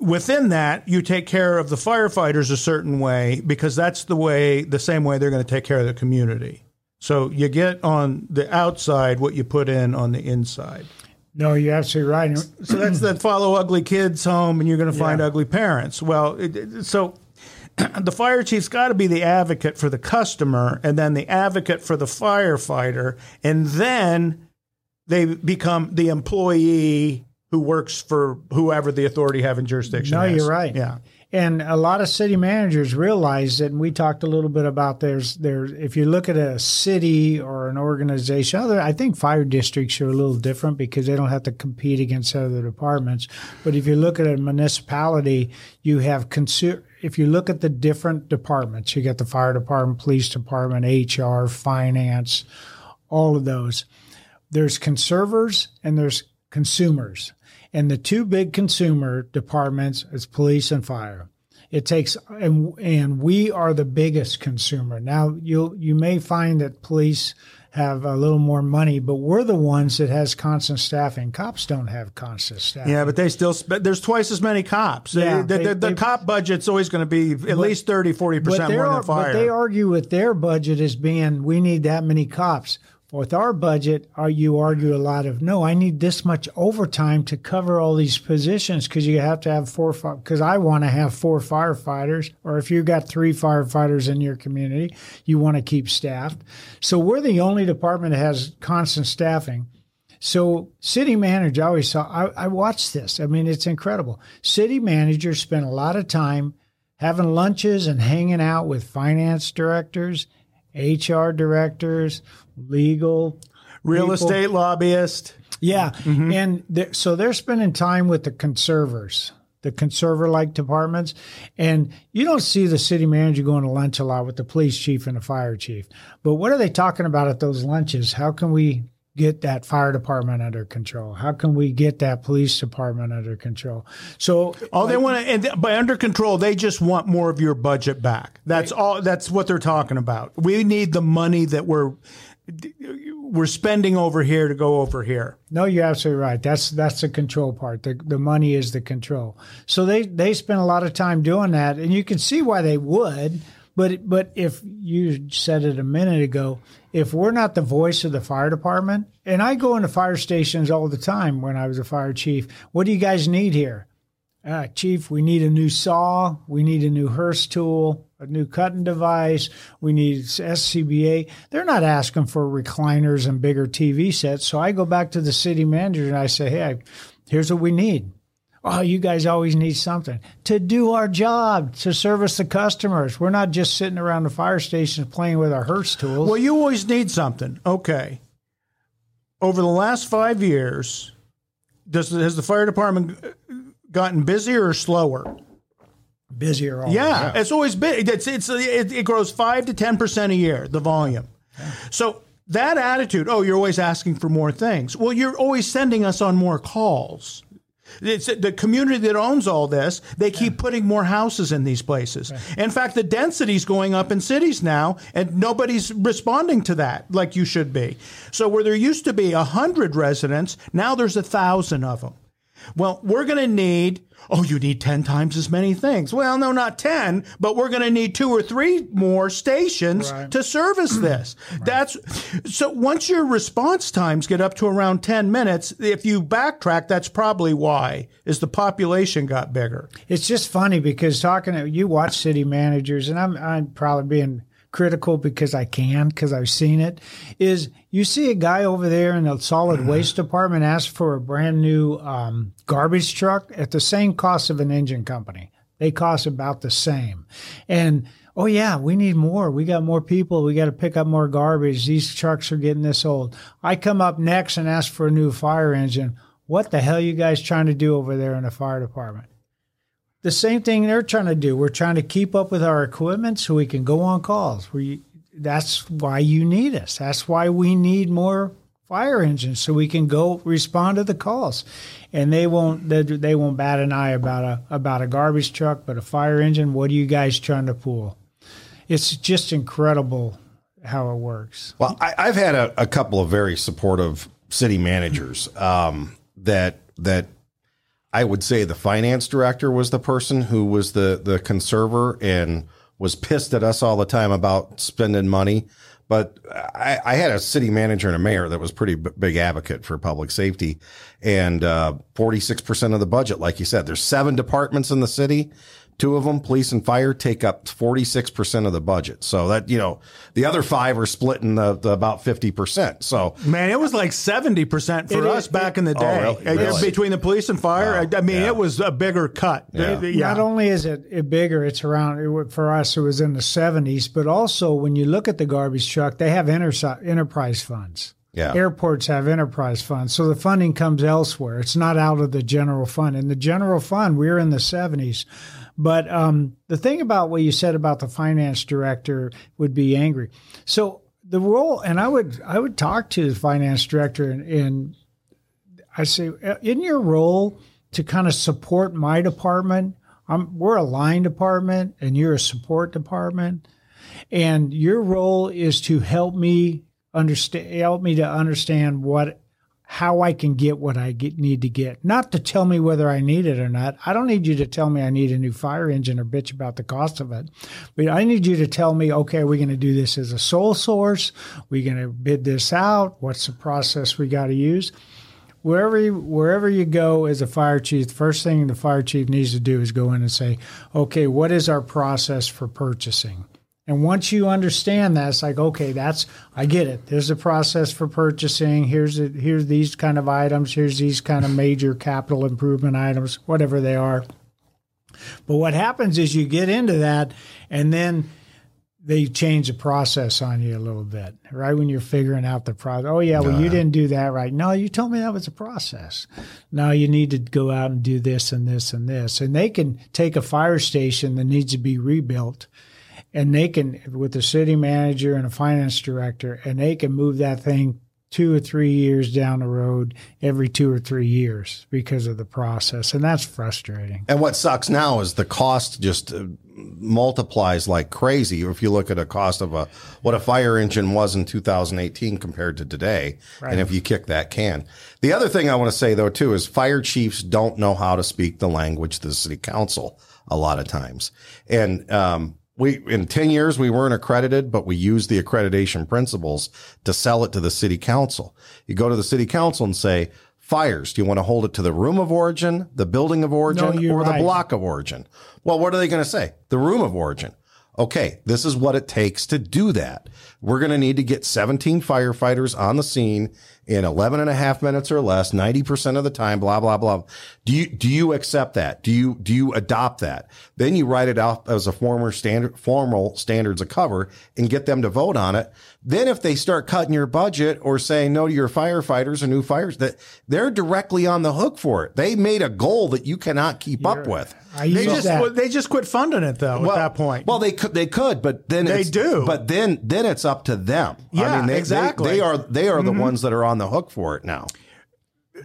Within that, you take care of the firefighters a certain way because that's the way, the same way they're going to take care of the community. So you get on the outside what you put in on the inside. No, you're absolutely right. So that's that follow ugly kids home and you're going to find Yeah. ugly parents. Well, it, it- so <clears throat> the fire chief's got to be the advocate for the customer and then the advocate for the firefighter. And then they become the employee who works for whoever the authority having jurisdiction No, is. you're right. Yeah. And a lot of city managers realize that, and we talked a little bit about there's there's if you look at a city or an organization, other I think fire districts are a little different because they don't have to compete against other departments. But if you look at a municipality, you have consu- if you look at the different departments, you got the fire department, police department, HR, finance, all of those. There's conservers and there's consumers. And the two big consumer departments is police and fire. It takes and and we are the biggest consumer. Now you you may find that police have a little more money, but we're the ones that has constant staffing. Cops don't have constant staffing. Yeah, but they still spend, there's twice as many cops. Yeah, the, they- the, the they- cop budget's always going to be at least 30, 40% more than fire. but they argue with their budget as being we need that many cops. With our budget, are you argue a lot of no. I need this much overtime to cover all these positions because you have to have four. Because I want to have four firefighters, or if you got three firefighters in your community, you want to keep staffed. So we're the only department that has constant staffing. So city manager, I always saw, I, I watched this. I mean, it's incredible. City managers spend a lot of time having lunches and hanging out with finance directors, HR directors, legal, Real people. estate lobbyist. Yeah, mm-hmm. and they're, so they're spending time with the conservers, the conserver-like departments, and you don't see the city manager going to lunch a lot with the police chief and the fire chief. But what are they talking about at those lunches? How can we get that fire department under control? How can we get that police department under control? So Oh, they want to, and th- by under control, they just want more of your budget back. That's all. That's what they're talking about. We need the money that we're we're spending over here to go over here. No, you're absolutely right. That's that's the control part. The the money is the control. So they they spend a lot of time doing that, and you can see why they would. But but if you said it a minute ago, if we're not the voice of the fire department, and I go into fire stations all the time when I was a fire chief, what do you guys need here? Uh, chief, we need a new saw. We need a new Hurst tool, a new cutting device. We need SCBA. They're not asking for recliners and bigger TV sets. So I go back to the city manager and I say, hey, here's what we need. Oh, you guys always need something to do our job, to service the customers. We're not just sitting around the fire stations playing with our Hurst tools. Well, you always need something. Okay. Over the last five years, does has the fire department gotten busier or slower? busier. All Yeah, it's always been. It's it's it, it grows five to ten percent a year. The volume. So that attitude. Oh, you're always asking for more things. Well, you're always sending us on more calls. It's the community that owns all this. They keep putting more houses in these places. In fact, the density's going up in cities now, and nobody's responding to that like you should be. So where there used to be a hundred residents, now there's a thousand of them. Well, we're going to need, oh, you need 10 times as many things. Well, no, not 10, but we're going to need two or three more stations Right. to service <clears throat> this. That's so once your response times get up to around 10 minutes, if you backtrack, that's probably why is the population got bigger. It's just funny because talking to you watch city managers, and I'm I'm probably being critical because I can because I've seen it. Is you see a guy over there in the solid waste department ask for a brand new um, garbage truck at the same cost of an engine company. They cost about the same, and oh yeah, we need more. We got more people. We got to pick up more garbage. These trucks are getting this old. I come up next and ask for a new fire engine. What the hell are you guys trying to do over there in the fire department? the same thing they're trying to do. We're trying to keep up with our equipment so we can go on calls. We that's why you need us. That's why we need more fire engines so we can go respond to the calls. And they won't they, they won't bat an eye about a about a garbage truck, but a fire engine. What are you guys trying to pull? It's just incredible how it works. Well, I, I've had a, a couple of very supportive city managers um, that that I would say the finance director was the person who was the the conserver and was pissed at us all the time about spending money. But I, I had a city manager and a mayor that was pretty b- big advocate for public safety, and uh, forty six percent of the budget, like you said, there's seven departments in the city. Two of them, police and fire, take up 46% of the budget. So that, you know, the other five are splitting the, the about 50%. So Man, it was like 70% for It us is- back in the Oh, day. really? Uh, Really? Between the police and fire, I I mean, yeah. it was a bigger cut. Yeah. Yeah. Not only is it, it bigger, it's around it, for us. It was in the seventies, but also when you look at the garbage truck, they have enter, enterprise funds. Yeah. Airports have enterprise funds, so the funding comes elsewhere. It's not out of the general fund. In the general fund, we're in the seventies. But um, the thing about what you said about the finance director would be angry. So the role, and I would I would talk to the finance director and, and I say, "Uh, in your role to kind of support my department, I'm, we're a line department and you're a support department. And your role is to help me understand, help me to understand what, how I can get what I get, need to get. Not to tell me whether I need it or not. I don't need you to tell me I need a new fire engine or bitch about the cost of it. But I need you to tell me, okay, we're going to do this as a sole source. We're going to bid this out. What's the process we got to use? wherever you, wherever you go as a fire chief, the first thing the fire chief needs to do is go in and say, okay, what is our process for purchasing? And once you understand that, it's like, okay, that's I get it. There's a process for purchasing. Here's a, here's these kind of items. Here's these kind of major capital improvement items, whatever they are. But what happens is you get into that, and then they change the process on you a little bit, right? When you're figuring out the process. Oh, yeah, well, you didn't do that right. No, you told me that was a process. Now you need to go out and do this and this and this. And they can take a fire station that needs to be rebuilt and they can, with the city manager and a finance director, and they can move that thing two or three years down the road every two or three years because of the process. And that's frustrating. And what sucks now is the cost just uh, multiplies like crazy. If you look at a cost of a what a fire engine was in 2018 compared to today, right. and if you kick that can. The other thing I want to say though too is fire chiefs don't know how to speak the language of the city council a lot of times, and um, we in 10 years we weren't accredited but we used the accreditation principles to sell it to the city council. You go to the city council and say fires do you want to hold it to the room of origin the building of origin no, or right. the block of origin? Well what are they going to say? The room of origin. Okay this is what it takes to do that. We're going to need to get 17 firefighters on the scene in 11 and a half minutes or less, 90% of the time, blah, blah, blah. Do you, do you accept that? Do you, do you adopt that? Then you write it out as a former standard, formal standards of cover and get them to vote on it. Then if they start cutting your budget or saying no to your firefighters or new fires, that they're directly on the hook for it. They made a goal that you cannot keep You're, up with. they just that. they just quit funding it though well, at that point. Well, they could they could, but then they do. But then then it's up to them. Yeah, I mean, they, exactly. They, they are they are mm-hmm. the ones that are on the hook for it now.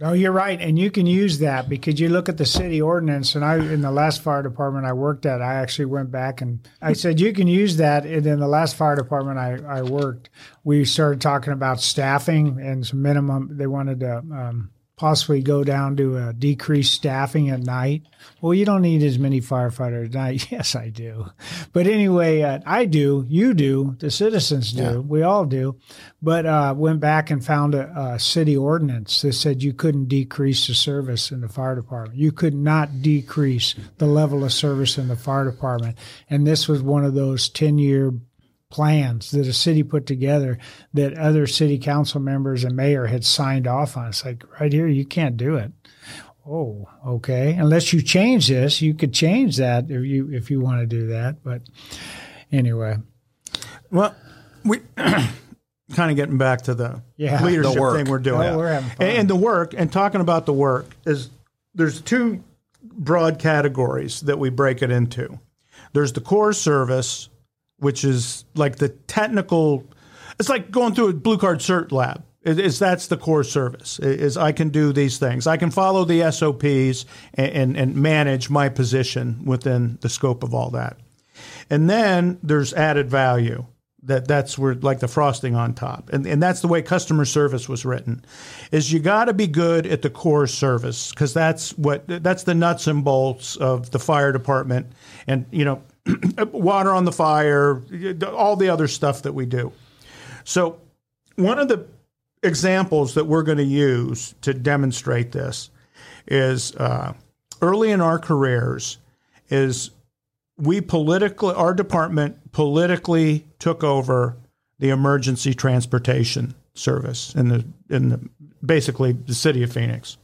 Oh, you're right, and you can use that because you look at the city ordinance. And I, in the last fire department I worked at, I actually went back and I said you can use that. And in the last fire department I, I worked, we started talking about staffing and some minimum. They wanted to um, possibly go down to a decreased staffing at night. Well, you don't need as many firefighters at night. <laughs> Yes, I do. But anyway, uh, I do. You do. The citizens do. Yeah. We all do. But uh, went back and found a, a, city ordinance that said you couldn't decrease the service in the fire department. You could not decrease the level of service in the fire department. And this was one of those 10 year plans that a city put together that other city council members and mayor had signed off on. It's like right here, you can't do it. Oh, okay. Unless you change this, you could change that if you if you want to do that. But anyway, well, we <clears throat> kind of getting back to the yeah, leadership the thing we're doing, oh, we're having fun. and the work. And talking about the work is there's two broad categories that we break it into. There's the core service, which is like the technical. It's like going through a blue card cert lab. Is that's the core service? Is I can do these things. I can follow the SOPs and, and, and manage my position within the scope of all that. And then there's added value. That that's where like the frosting on top, and and that's the way customer service was written. Is you got to be good at the core service because that's what that's the nuts and bolts of the fire department, and you know <clears throat> water on the fire, all the other stuff that we do. So, one of the examples that we're going to use to demonstrate this is uh, early in our careers is we politically our department politically took over the emergency transportation service in the in the basically the city of Phoenix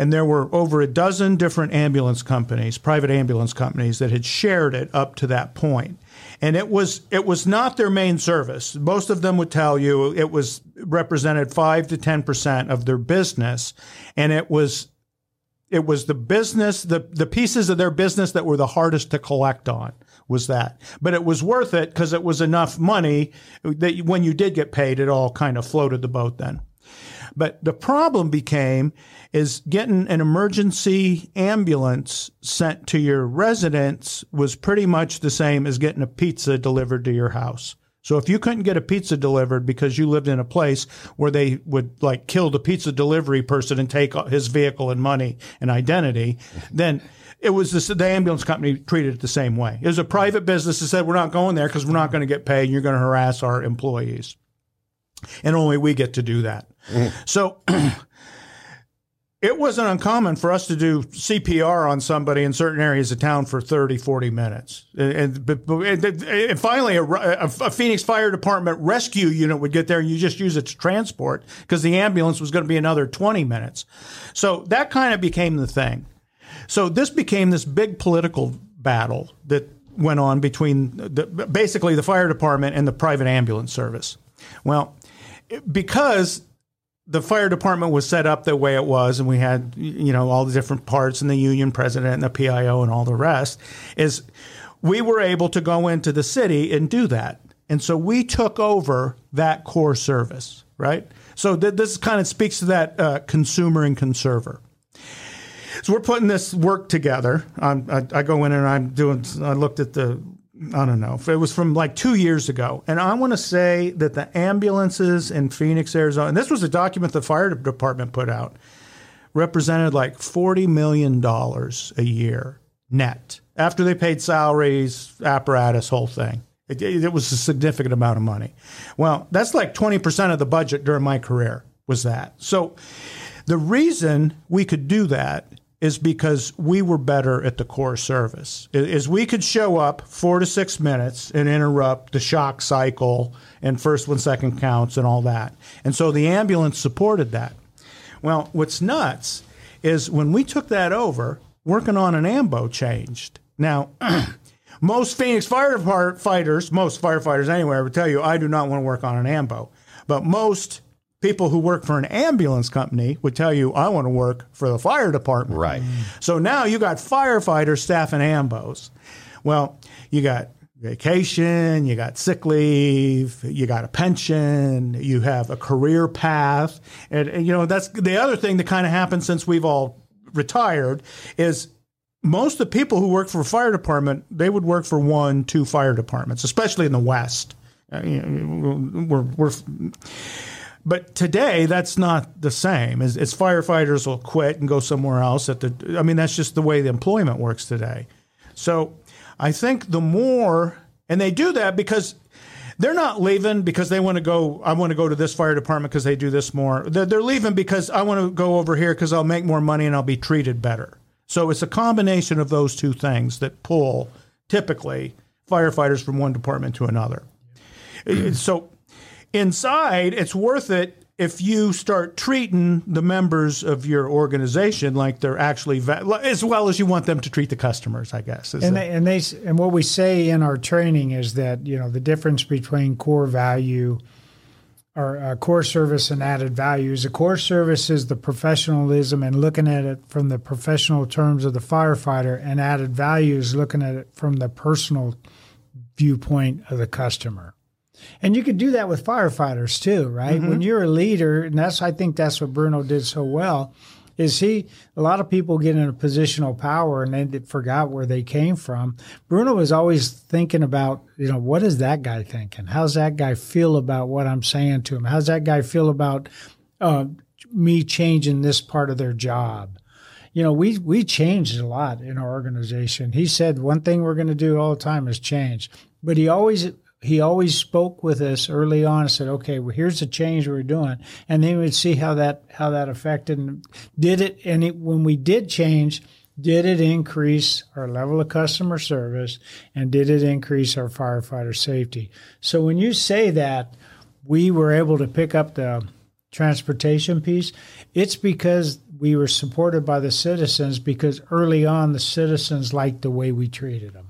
and there were over a dozen different ambulance companies, private ambulance companies that had shared it up to that point. And it was it was not their main service. Most of them would tell you it was represented 5 to 10% of their business and it was it was the business the the pieces of their business that were the hardest to collect on was that. But it was worth it because it was enough money that when you did get paid it all kind of floated the boat then. But the problem became is getting an emergency ambulance sent to your residence was pretty much the same as getting a pizza delivered to your house. So if you couldn't get a pizza delivered because you lived in a place where they would like kill the pizza delivery person and take his vehicle and money and identity, then it was this, the ambulance company treated it the same way. It was a private business that said, we're not going there because we're not going to get paid and you're going to harass our employees. And only we get to do that. Mm. So <clears throat> it wasn't uncommon for us to do CPR on somebody in certain areas of town for 30, 40 minutes. And, and, and finally, a, a, Phoenix Fire Department rescue unit would get there and you just use it to transport because the ambulance was going to be another 20 minutes. So that kind of became the thing. So this became this big political battle that went on between the, basically the fire department and the private ambulance service. Well, because the fire department was set up the way it was, and we had you know all the different parts and the union president and the PIO and all the rest. Is we were able to go into the city and do that, and so we took over that core service, right? So th- this kind of speaks to that uh, consumer and conserver. So we're putting this work together. I, I go in and I'm doing. I looked at the I don't know. It was from like two years ago. And I want to say that the ambulances in Phoenix, Arizona, and this was a document the fire department put out, represented like $40 million a year net after they paid salaries, apparatus, whole thing. It, it was a significant amount of money. Well, that's like 20% of the budget during my career was that. So the reason we could do that is because we were better at the core service. Is we could show up four to six minutes and interrupt the shock cycle and first one second counts and all that. And so the ambulance supported that. Well, what's nuts is when we took that over, working on an AMBO changed. Now, <clears throat> most Phoenix firefighters, most firefighters anywhere, would tell you I do not want to work on an AMBO. But most people who work for an ambulance company would tell you, I want to work for the fire department. Right. So now you got firefighters staffing ambos. Well, you got vacation, you got sick leave, you got a pension, you have a career path. And, and you know, that's the other thing that kind of happened since we've all retired is most of the people who work for a fire department, they would work for one, two fire departments, especially in the West. Uh, you know, we're, we're but today, that's not the same. As, as, firefighters will quit and go somewhere else. At the, I mean, that's just the way the employment works today. So, I think the more, and they do that because they're not leaving because they want to go. I want to go to this fire department because they do this more. They're, they're leaving because I want to go over here because I'll make more money and I'll be treated better. So it's a combination of those two things that pull typically firefighters from one department to another. so Inside, it's worth it if you start treating the members of your organization like they're actually va- as well as you want them to treat the customers, I guess. And they, and they and what we say in our training is that you know the difference between core value or uh, core service and added values. The core service is the professionalism and looking at it from the professional terms of the firefighter, and added values looking at it from the personal viewpoint of the customer. And you could do that with firefighters too, right? Mm-hmm. When you're a leader, and that's I think that's what Bruno did so well, is he a lot of people get in a position of power and they forgot where they came from. Bruno was always thinking about, you know, what is that guy thinking? How's that guy feel about what I'm saying to him? How's that guy feel about uh, me changing this part of their job? you know, we we changed a lot in our organization. He said one thing we're going to do all the time is change, but he always he always spoke with us early on and said, "Okay, well, here's the change we're doing," and then we'd see how that how that affected. And did it? And it, when we did change, did it increase our level of customer service, and did it increase our firefighter safety? So when you say that, we were able to pick up the transportation piece. It's because we were supported by the citizens because early on the citizens liked the way we treated them.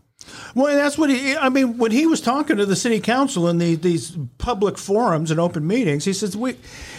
Well, that's what he. I mean, when he was talking to the city council in the, these public forums and open meetings, he says we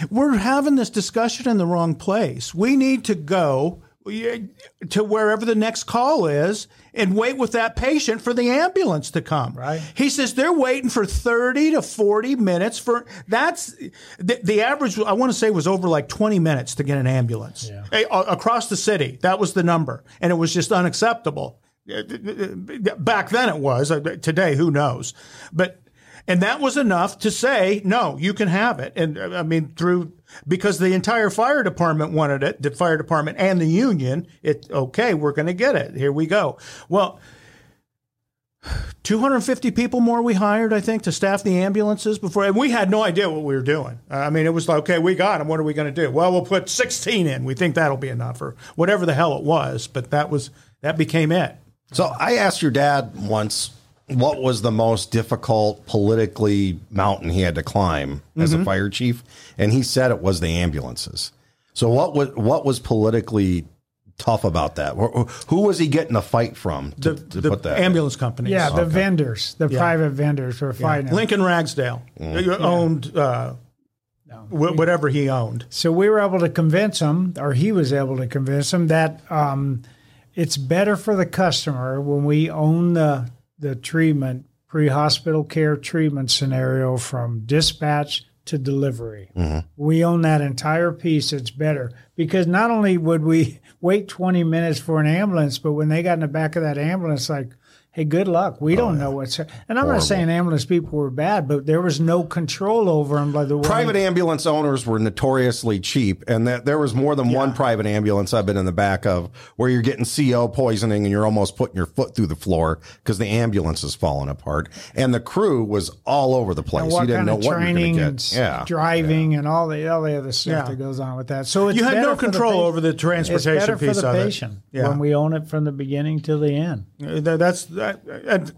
we're having this discussion in the wrong place. We need to go to wherever the next call is and wait with that patient for the ambulance to come. Right. He says they're waiting for 30 to 40 minutes for that's the, the average I want to say was over like 20 minutes to get an ambulance yeah. across the city. That was the number and it was just unacceptable. Back then it was. Uh, today, who knows? But and that was enough to say no, you can have it. And uh, I mean, through because the entire fire department wanted it, the fire department and the union. It okay, we're going to get it. Here we go. Well, 250 people more we hired, I think, to staff the ambulances before. And we had no idea what we were doing. I mean, it was like, okay, we got them. What are we going to do? Well, we'll put 16 in. We think that'll be enough, or whatever the hell it was. But that was that became it. So I asked your dad once what was the most difficult politically mountain he had to climb as a fire chief, and he said it was the ambulances. So what was what was politically tough about that? Who who was he getting a fight from to, The, to the put that? ambulance companies. Yeah, the vendors, the private vendors were fighting. Lincoln Ragsdale owned uh, wh- whatever he owned. So we were able to convince him, or he was able to convince him that um, it's better for the customer when we own the the treatment pre-hospital care treatment scenario from dispatch to delivery. Mm-hmm. We own that entire piece. It's better because not only would we <laughs> wait 20 minutes for an ambulance, but when they got in the back of that ambulance, like, hey, good luck. We oh, don't know what's. And I'm not saying ambulance people were bad, but there was no control over them by the way. Private ambulance owners were notoriously cheap, and that there was more than one private ambulance I've been in the back of where you're getting CO poisoning and you're almost putting your foot through the floor because the ambulance is falling apart, and the crew was all over the place. you didn't know of what you're going to get. Yeah, driving and all the all the other stuff Yeah. that goes on with that. So it's You had no for the control over the It's transportation for piece the of it. Yeah. when we own it from the beginning till the end. That- That's that, and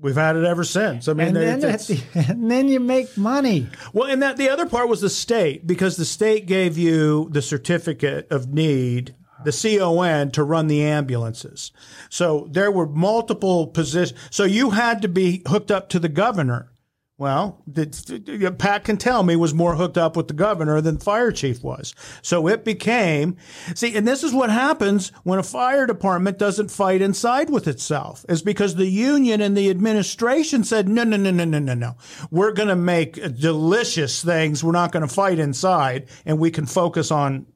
we've had it ever since. I mean, And then, the, <laughs> and then you make money. Well, and that the other part was the state because the state gave you the certificate of need, the CON to run the ambulances. So there were multiple positions. So you had to be hooked up to the governor. Well, Pat Cantelme was more hooked up with the governor than the fire chief was. So it became, see, and this is what happens when a fire department doesn't fight inside with itself, is because the union and the administration said, no, no, no, no, no, no, no. We're going to make delicious things. We're not going to fight inside, and we can focus on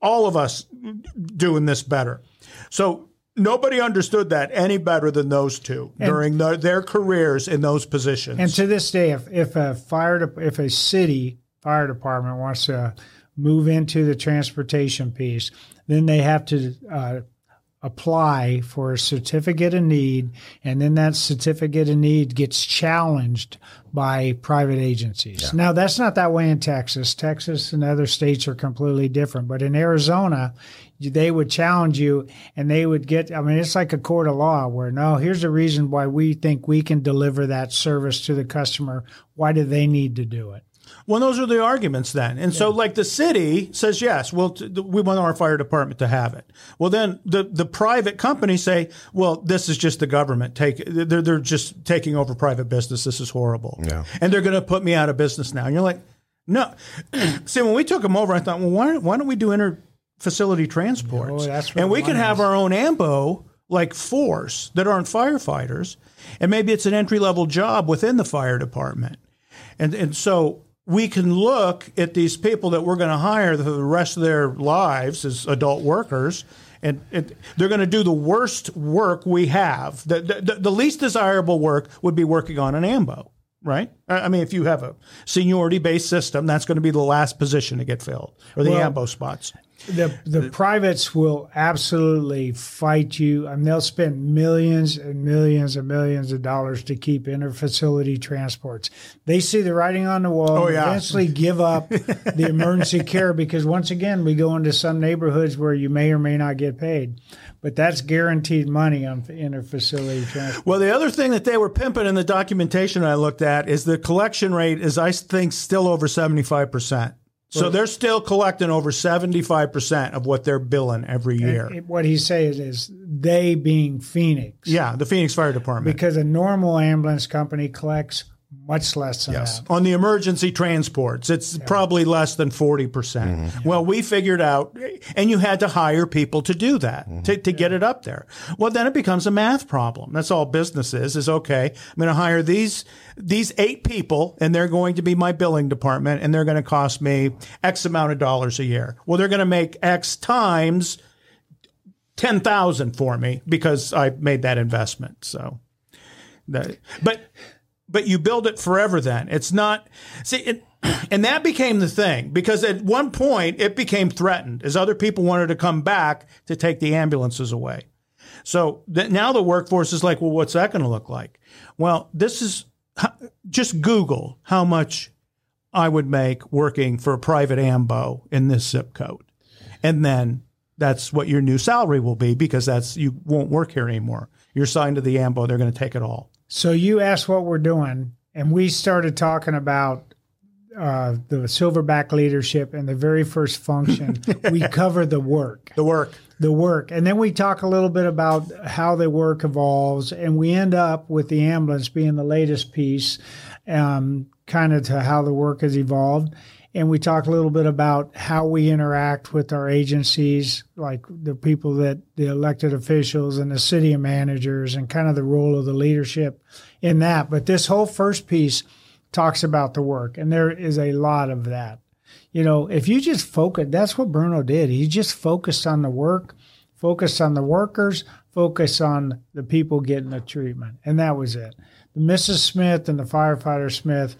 all of us doing this better. So nobody understood that any better than those two during the, their careers in those positions. And to this day, if, if a fire de- if a city fire department wants to move into the transportation piece, then they have to uh, apply for a certificate of need, and then that certificate of need gets challenged by private agencies. Now, that's not that way in Texas. Texas and other states are completely different, but in Arizona, they would challenge you and they would get i mean it's like a court of law where no here's the reason why we think we can deliver that service to the customer why do they need to do it Well, those are the arguments then. And so, like the city says, yes, well, t- we want our fire department to have it. Well, then the, the private companies say, well, this is just the government take. They're they're just taking over private business. This is horrible. Yeah. And they're going to put me out of business now. And you're like, no. <clears throat> See, when we took them over, I thought, well, why why don't we do inter facility transports? Oh, and we could have our own AMBO like force that aren't firefighters, and maybe it's an entry level job within the fire department. And and so we can look at these people that we're going to hire for the rest of their lives as adult workers, and it, they're going to do the worst work we have. The, the, the least desirable work would be working on an AMBO, right? I I mean, if you have a seniority based system, that's going to be the last position to get filled, or the Well- AMBO spots. the the privates will absolutely fight you and they'll spend millions and millions and millions of dollars to keep interfacility transports they see the writing on the wall Oh, and yeah. eventually give up <laughs> the emergency care because once again we go into some neighborhoods where you may or may not get paid but that's guaranteed money on interfacility transport Well, the other thing that they were pimping in the documentation I looked at is the collection rate is, I think, still over 75%. So they're still collecting over 75% of what they're billing every year. It- what he says is they being phoenix yeah, the Phoenix Fire Department. because a normal ambulance company collects much less than Yes. that on the emergency transports, it's probably less than 40%. percent mm-hmm. Well, we figured out, and you had to hire people to do that, mm-hmm. to, to get it up there. Well, then it becomes a math problem. That's all business is, is okay, I'm going to hire these, these eight people, and they're going to be my billing department, and they're going to cost me X amount of dollars a year. Well, they're going to make X times 10,000 for me because I made that investment. So, that, but but you build it forever then it's not see it, <clears throat> and that became the thing because at one point it became threatened as other people wanted to come back to take the ambulances away So th- now the workforce is like, well, what's that going to look like? Well, this is just Google how much I would make working for a private AMBO in this zip code. And then that's what your new salary will be because that's you won't work here anymore. You're signed to the AMBO, they're going to take it all. So you asked what we're doing, and we started talking about uh, the silverback leadership and the very first function. <laughs> we cover the work. The work. The work. And then we talk a little bit about how the work evolves, and we end up with the ambulance being the latest piece, um, kind of to how the work has evolved. And we talk a little bit about how we interact with our agencies, like the people that the elected officials and the city managers, and kind of the role of the leadership in that. But this whole first piece talks about the work, and there is a lot of that. You know, if you just focus, that's what Bruno did. He just focused on the work, focused on the workers, focused on the people getting the treatment, and that was it. The Mrs. Smith and the firefighter Smith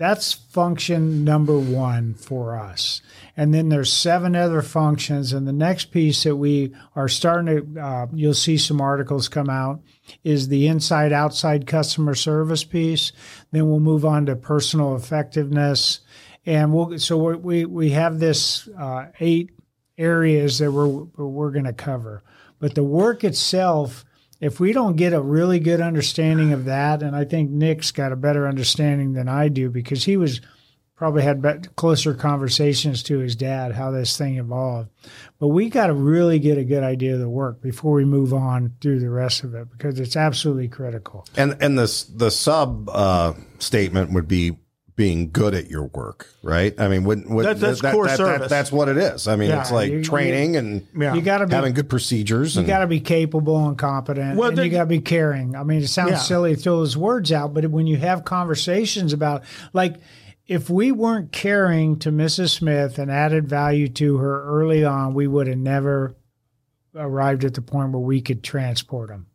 that's function number one for us. And then there's seven other functions. And the next piece that we are starting to, uh, you'll see some articles come out, is the inside outside customer service piece. Then we'll move on to personal effectiveness. And we'll, so we, we have this uh, eight areas that we're, we're going to cover. But the work itself, if we don't get a really good understanding of that, and I think Nick's got a better understanding than I do because he was probably had closer conversations to his dad how this thing evolved. But we got to really get a good idea of the work before we move on through the rest of it because it's absolutely critical. And and this the sub uh, statement would be being good at your work, right? I mean, when, when That- that's core service. that's what it is. I mean, Yeah, it's like you- training and Yeah. You got to be having good procedures. You And got to be capable and competent, Well, and the- you got to be caring. I mean, it sounds Yeah. silly to throw those words out, but when you have conversations about, like, if we weren't caring to Mrs. Smith and added value to her early on, we would have never arrived at the point where we could transport them.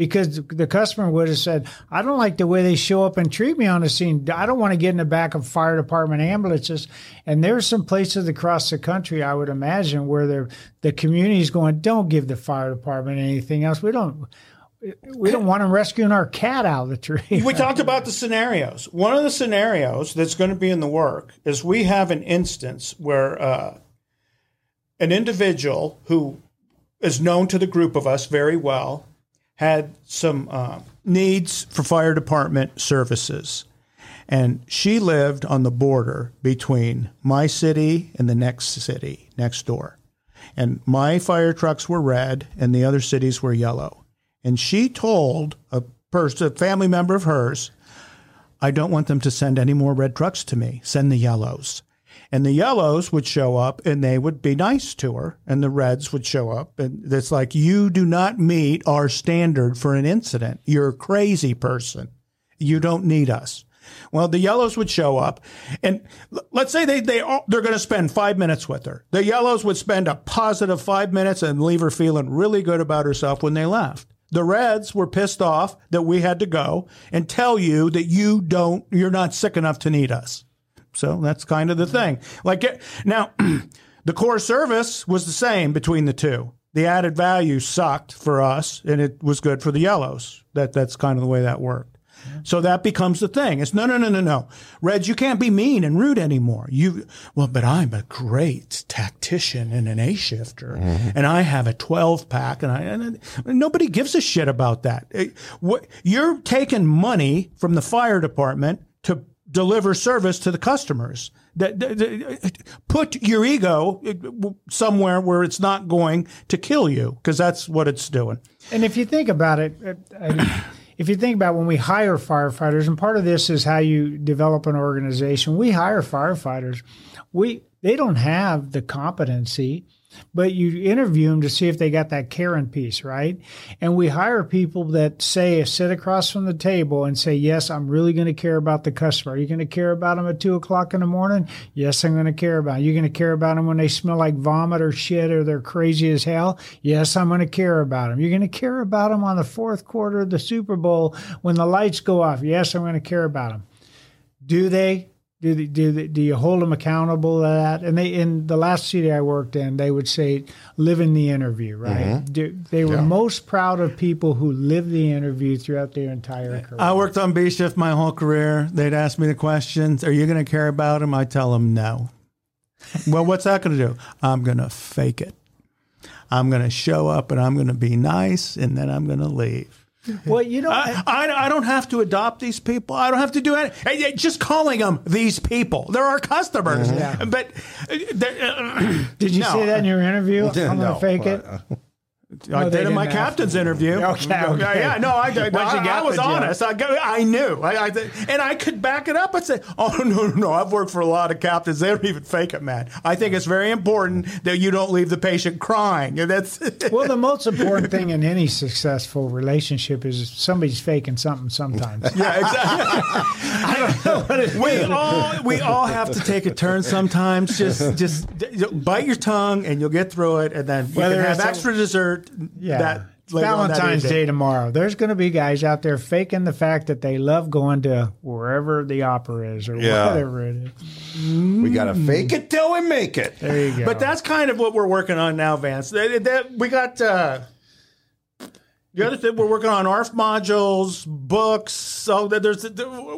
Because the customer would have said, I don't like the way they show up and treat me on the scene. I don't want to get in the back of fire department ambulances. And there's some places across the country, I would imagine, where the community is going, don't give the fire department anything else. We don't we don't want them rescuing our cat out of the tree. we talked about the scenarios. One of the scenarios that's going to be in the work is we have an instance where uh, an individual who is known to the group of us very well had some uh, needs for fire department services. And she lived on the border between my city and the next city next door. And my fire trucks were red and the other cities were yellow. And she told a person, a family member of hers, I don't want them to send any more red trucks to me. Send the yellows. And the yellows would show up and they would be nice to her, and the reds would show up. And it's like, you do not meet our standard for an incident. You're a crazy person. You don't need us. Well, the yellows would show up, and let's say they they are, they're going to spend five minutes with her. The yellows would spend a positive five minutes and leave her feeling really good about herself when they left. The reds were pissed off that we had to go and tell you that you don't, you're not sick enough to need us. So that's kind of the mm-hmm. thing. Like it, now, <clears throat> the core service was the same between the two. The added value sucked for us, and it was good for the yellows. That that's kind of the way that worked. Mm-hmm. So that becomes the thing. It's no, no, no, no, no. Reds, you can't be mean and rude anymore. You, well, but I'm a great tactician and an A shifter, mm-hmm. and I have a 12 pack, and I, and nobody gives a shit about that. Eh, What you're taking money from the fire department to deliver service to the customers. That, put your ego somewhere where it's not going to kill you, because that's what it's doing. And if you think about it, uh, <clears throat> if you think about when we hire firefighters, and part of this is how you develop an organization. We hire firefighters. We they don't have the competency, but you interview them to see if they got that caring piece, right? And we hire people that say sit across from the table and say, "Yes, I'm really going to care about the customer. Are you going to care about them at two o'clock in the morning? Yes, I'm going to care about. Them. You're going to care about them when they smell like vomit or shit or they're crazy as hell? Yes, I'm going to care about them. You're going to care about them on the fourth quarter of the Super Bowl when the lights go off. Yes, I'm going to care about them. Do they? Do, they- do, they- do you hold them accountable to that? And they in the last city I worked in, they would say, "Live in the interview." Right? Mm-hmm. Do, they were most proud of people who lived the interview throughout their entire career. I worked on B shift my whole career. They'd ask me the questions. Are you going to care about them? I tell them no. well, what's that going to do? I'm going to fake it. I'm going to show up and I'm going to be nice, and then I'm going to leave. Well, you know, I, I, I don't have to adopt these people. I don't have to do anything. Just calling them these people. They're our customers. But uh, they're, uh, <clears throat> did you no. say that in your interview? <laughs> I'm going to No, fake it. I did in my captain's interview. Okay, <laughs> okay. Yeah, no, I, I, you I, was honest. I, I knew, I, I, and I could back it up and say, <laughs> "Oh no, no, no! I've worked for a lot of captains. They don't even fake it, man. I think it's very important that you don't leave the patient crying. That's <laughs> Well, the most important thing in any successful relationship is somebody's faking something sometimes. yeah, exactly. we all we all have to take a turn sometimes. Just just bite your tongue, and you'll get through it. And then you Whether can have extra a- extra dessert. Yeah. that later on that Valentine's. Day tomorrow. There's going to be guys out there faking the fact that they love going to wherever the opera is or Yeah. whatever it is. We got to fake it till we make it. There you go. But that's kind of what we're working on now, Vance. That, that- we got uh, the other thing we're working on ARF modules, books. So that there's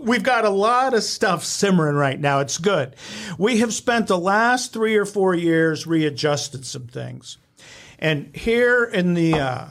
we've got a lot of stuff simmering right now. It's good. We have spent the last three or four years readjusted some things, and here in the uh,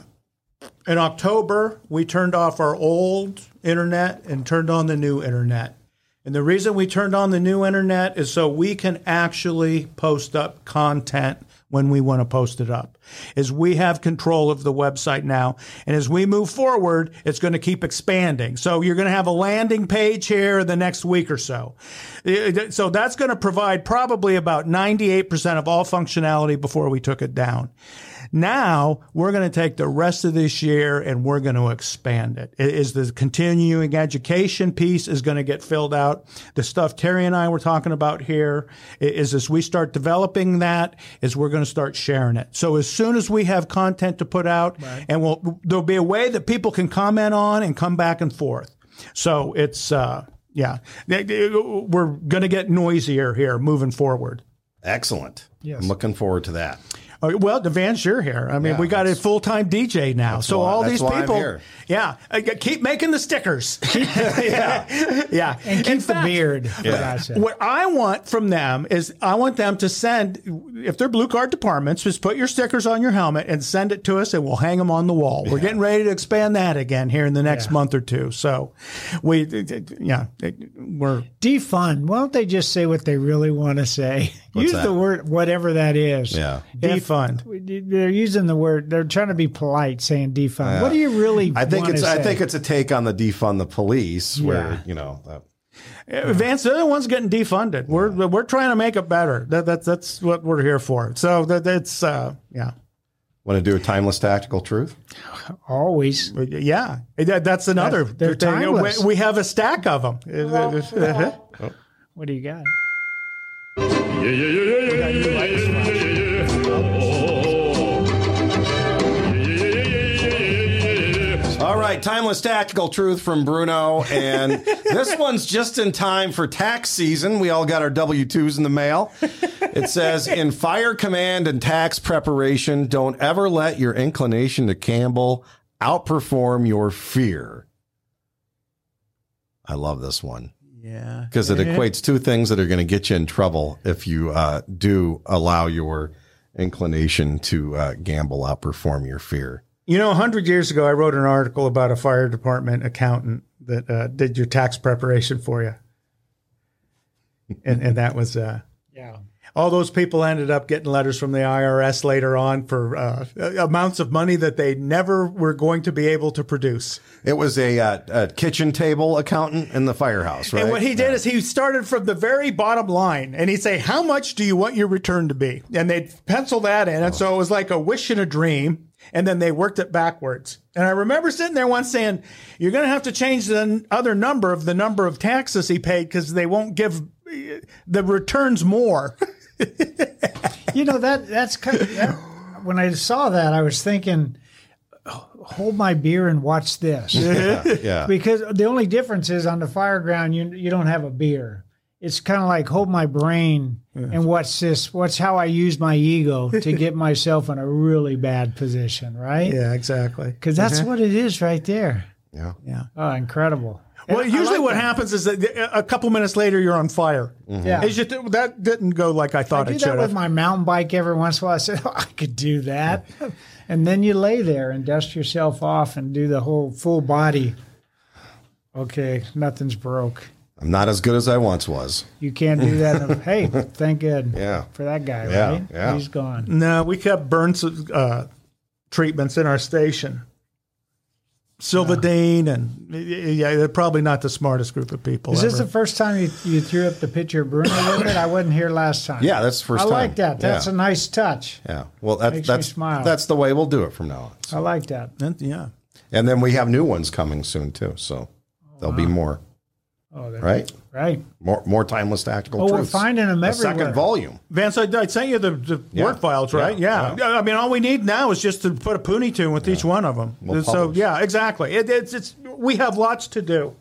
in October we turned off our old internet and turned on the new internet. And the reason we turned on the new internet is so we can actually post up content when we want to post it up. Is we have control of the website now. And as we move forward, it's going to keep expanding. So you're going to have a landing page here the next week or so. So that's going to provide probably about 98% of all functionality before we took it down. Now we're going to take the rest of this year and we're going to expand it. It Is the continuing education piece is going to get filled out? The stuff Terry and I were talking about here is as we start developing that, is we're going to start sharing it. So as soon as we have content to put out, and we'll there'll be a way that people can comment on and come back and forth. So it's uh, yeah, They- they- we're going to get noisier here moving forward. Excellent. Yes. I'm looking forward to that. Oh, Well, the Vance, you're here. I mean, Yeah, we got a full time DJ now. So why- all these people, yeah, uh, keep making the stickers. <laughs> <laughs> yeah, yeah, and In keep the fact, beard. for God's. What I want from them is I want them to send, if they're blue card departments, just put your stickers on your helmet and send it to us, and we'll hang them on the wall. We're getting ready to expand that again here in the next month or two. So, we, yeah, we're Defund. Why don't they just say what they really want to say? Use that? the word whatever that is. Yeah. defund. They're using the word. They're trying to be polite, saying defund. What do you really? I think wanna it's I think it's a take on the defund the police, where you know. Uh, Uh, Vance, they're the ones getting defunded. We're we're trying to make it better. That, that's that's what we're here for. So that that's uh, yeah, Want to do a timeless tactical truth? always. yeah. That- That's another. They're thing. timeless. We, we have a stack of them. <laughs> What do you got? All right, timeless tactical truth from Bruno, and this one's just in time for tax season. We all got our W twos in the mail. It says in fire command and tax preparation, don't ever let your inclination to gamble outperform your fear. I love this one Yeah. because it equates two things that are going to get you in trouble if you uh, do allow your inclination to uh, gamble outperform your fear. You know, a hundred years ago, I wrote an article about a fire department accountant that uh, did your tax preparation for you, and and that was uh, Yeah. All those people ended up getting letters from the IRS later on for uh, amounts of money that they never were going to be able to produce. It was a, uh, a kitchen table accountant in the firehouse, right? And what he did is he started from the very bottom line and he'd say, How much do you want your return to be? And they'd pencil that in. And so it was like a wish and a dream. And then they worked it backwards. And I remember sitting there once saying, You're going to have to change the other number of the number of taxes he paid because they won't give uh, the returns more. <laughs> <laughs> You know that that's kind of, that, when I saw that, I was thinking, hold my beer and watch this. yeah. yeah. <laughs> because the only difference is on the fire ground, you you don't have a beer. it's kind of like hold my brain and what's this? What's how I use my ego to get myself in a really bad position, right? Yeah, exactly. Because that's uh-huh. what it is right there. Yeah. Yeah. Oh, incredible. Well, And usually like what that. happens is that a couple minutes later you're on fire. Yeah. Just that didn't go like I thought I do it should that with have. my mountain bike every once in a while. I said, oh, I could do that. <laughs> and then you lay there and dust yourself off and do the whole full body. Okay, nothing's broke. I'm not as good as I once was. You can't do that. <laughs> hey, thank God Yeah. for that guy, Yeah, right? yeah. He's gone. No, we kept burn uh, treatments in our station. Silvadene and yeah, they're probably not the smartest group of people. Is this the first time you, you threw up the picture of Bruno with it? I wasn't here last time. Yeah, that's the first I time. like that. That's Yeah. a nice touch. Yeah. Well, that's Makes me that's smile. that's the way we'll do it from now on. I like that. And- yeah. And then we have new ones coming soon too. So there'll be uh-huh. more. Oh, Right. Right. More more timeless tactical. Oh, we're truths. finding 'em A everywhere. second volume. Vance, I, I sent you the, the Yeah. work files, right? Yeah. Yeah. I mean, all we need now is just to put a poonie tune with each one of them. We'll so, publish. yeah, exactly. It, it's, it's, we have lots to do.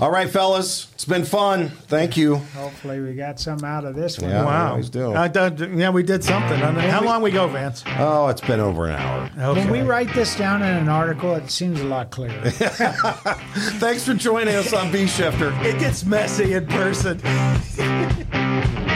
All right, fellas, it's been fun. Thank you. Hopefully, we got some out of this one. Yeah. we wow. always do. Uh, I done- yeah, we did something. I mean, how long we go, Vance? Oh, it's been over an hour. When we write this down in an article, it seems a lot clearer. <laughs> Thanks for joining us on B Shifter. It gets messy in person. <laughs>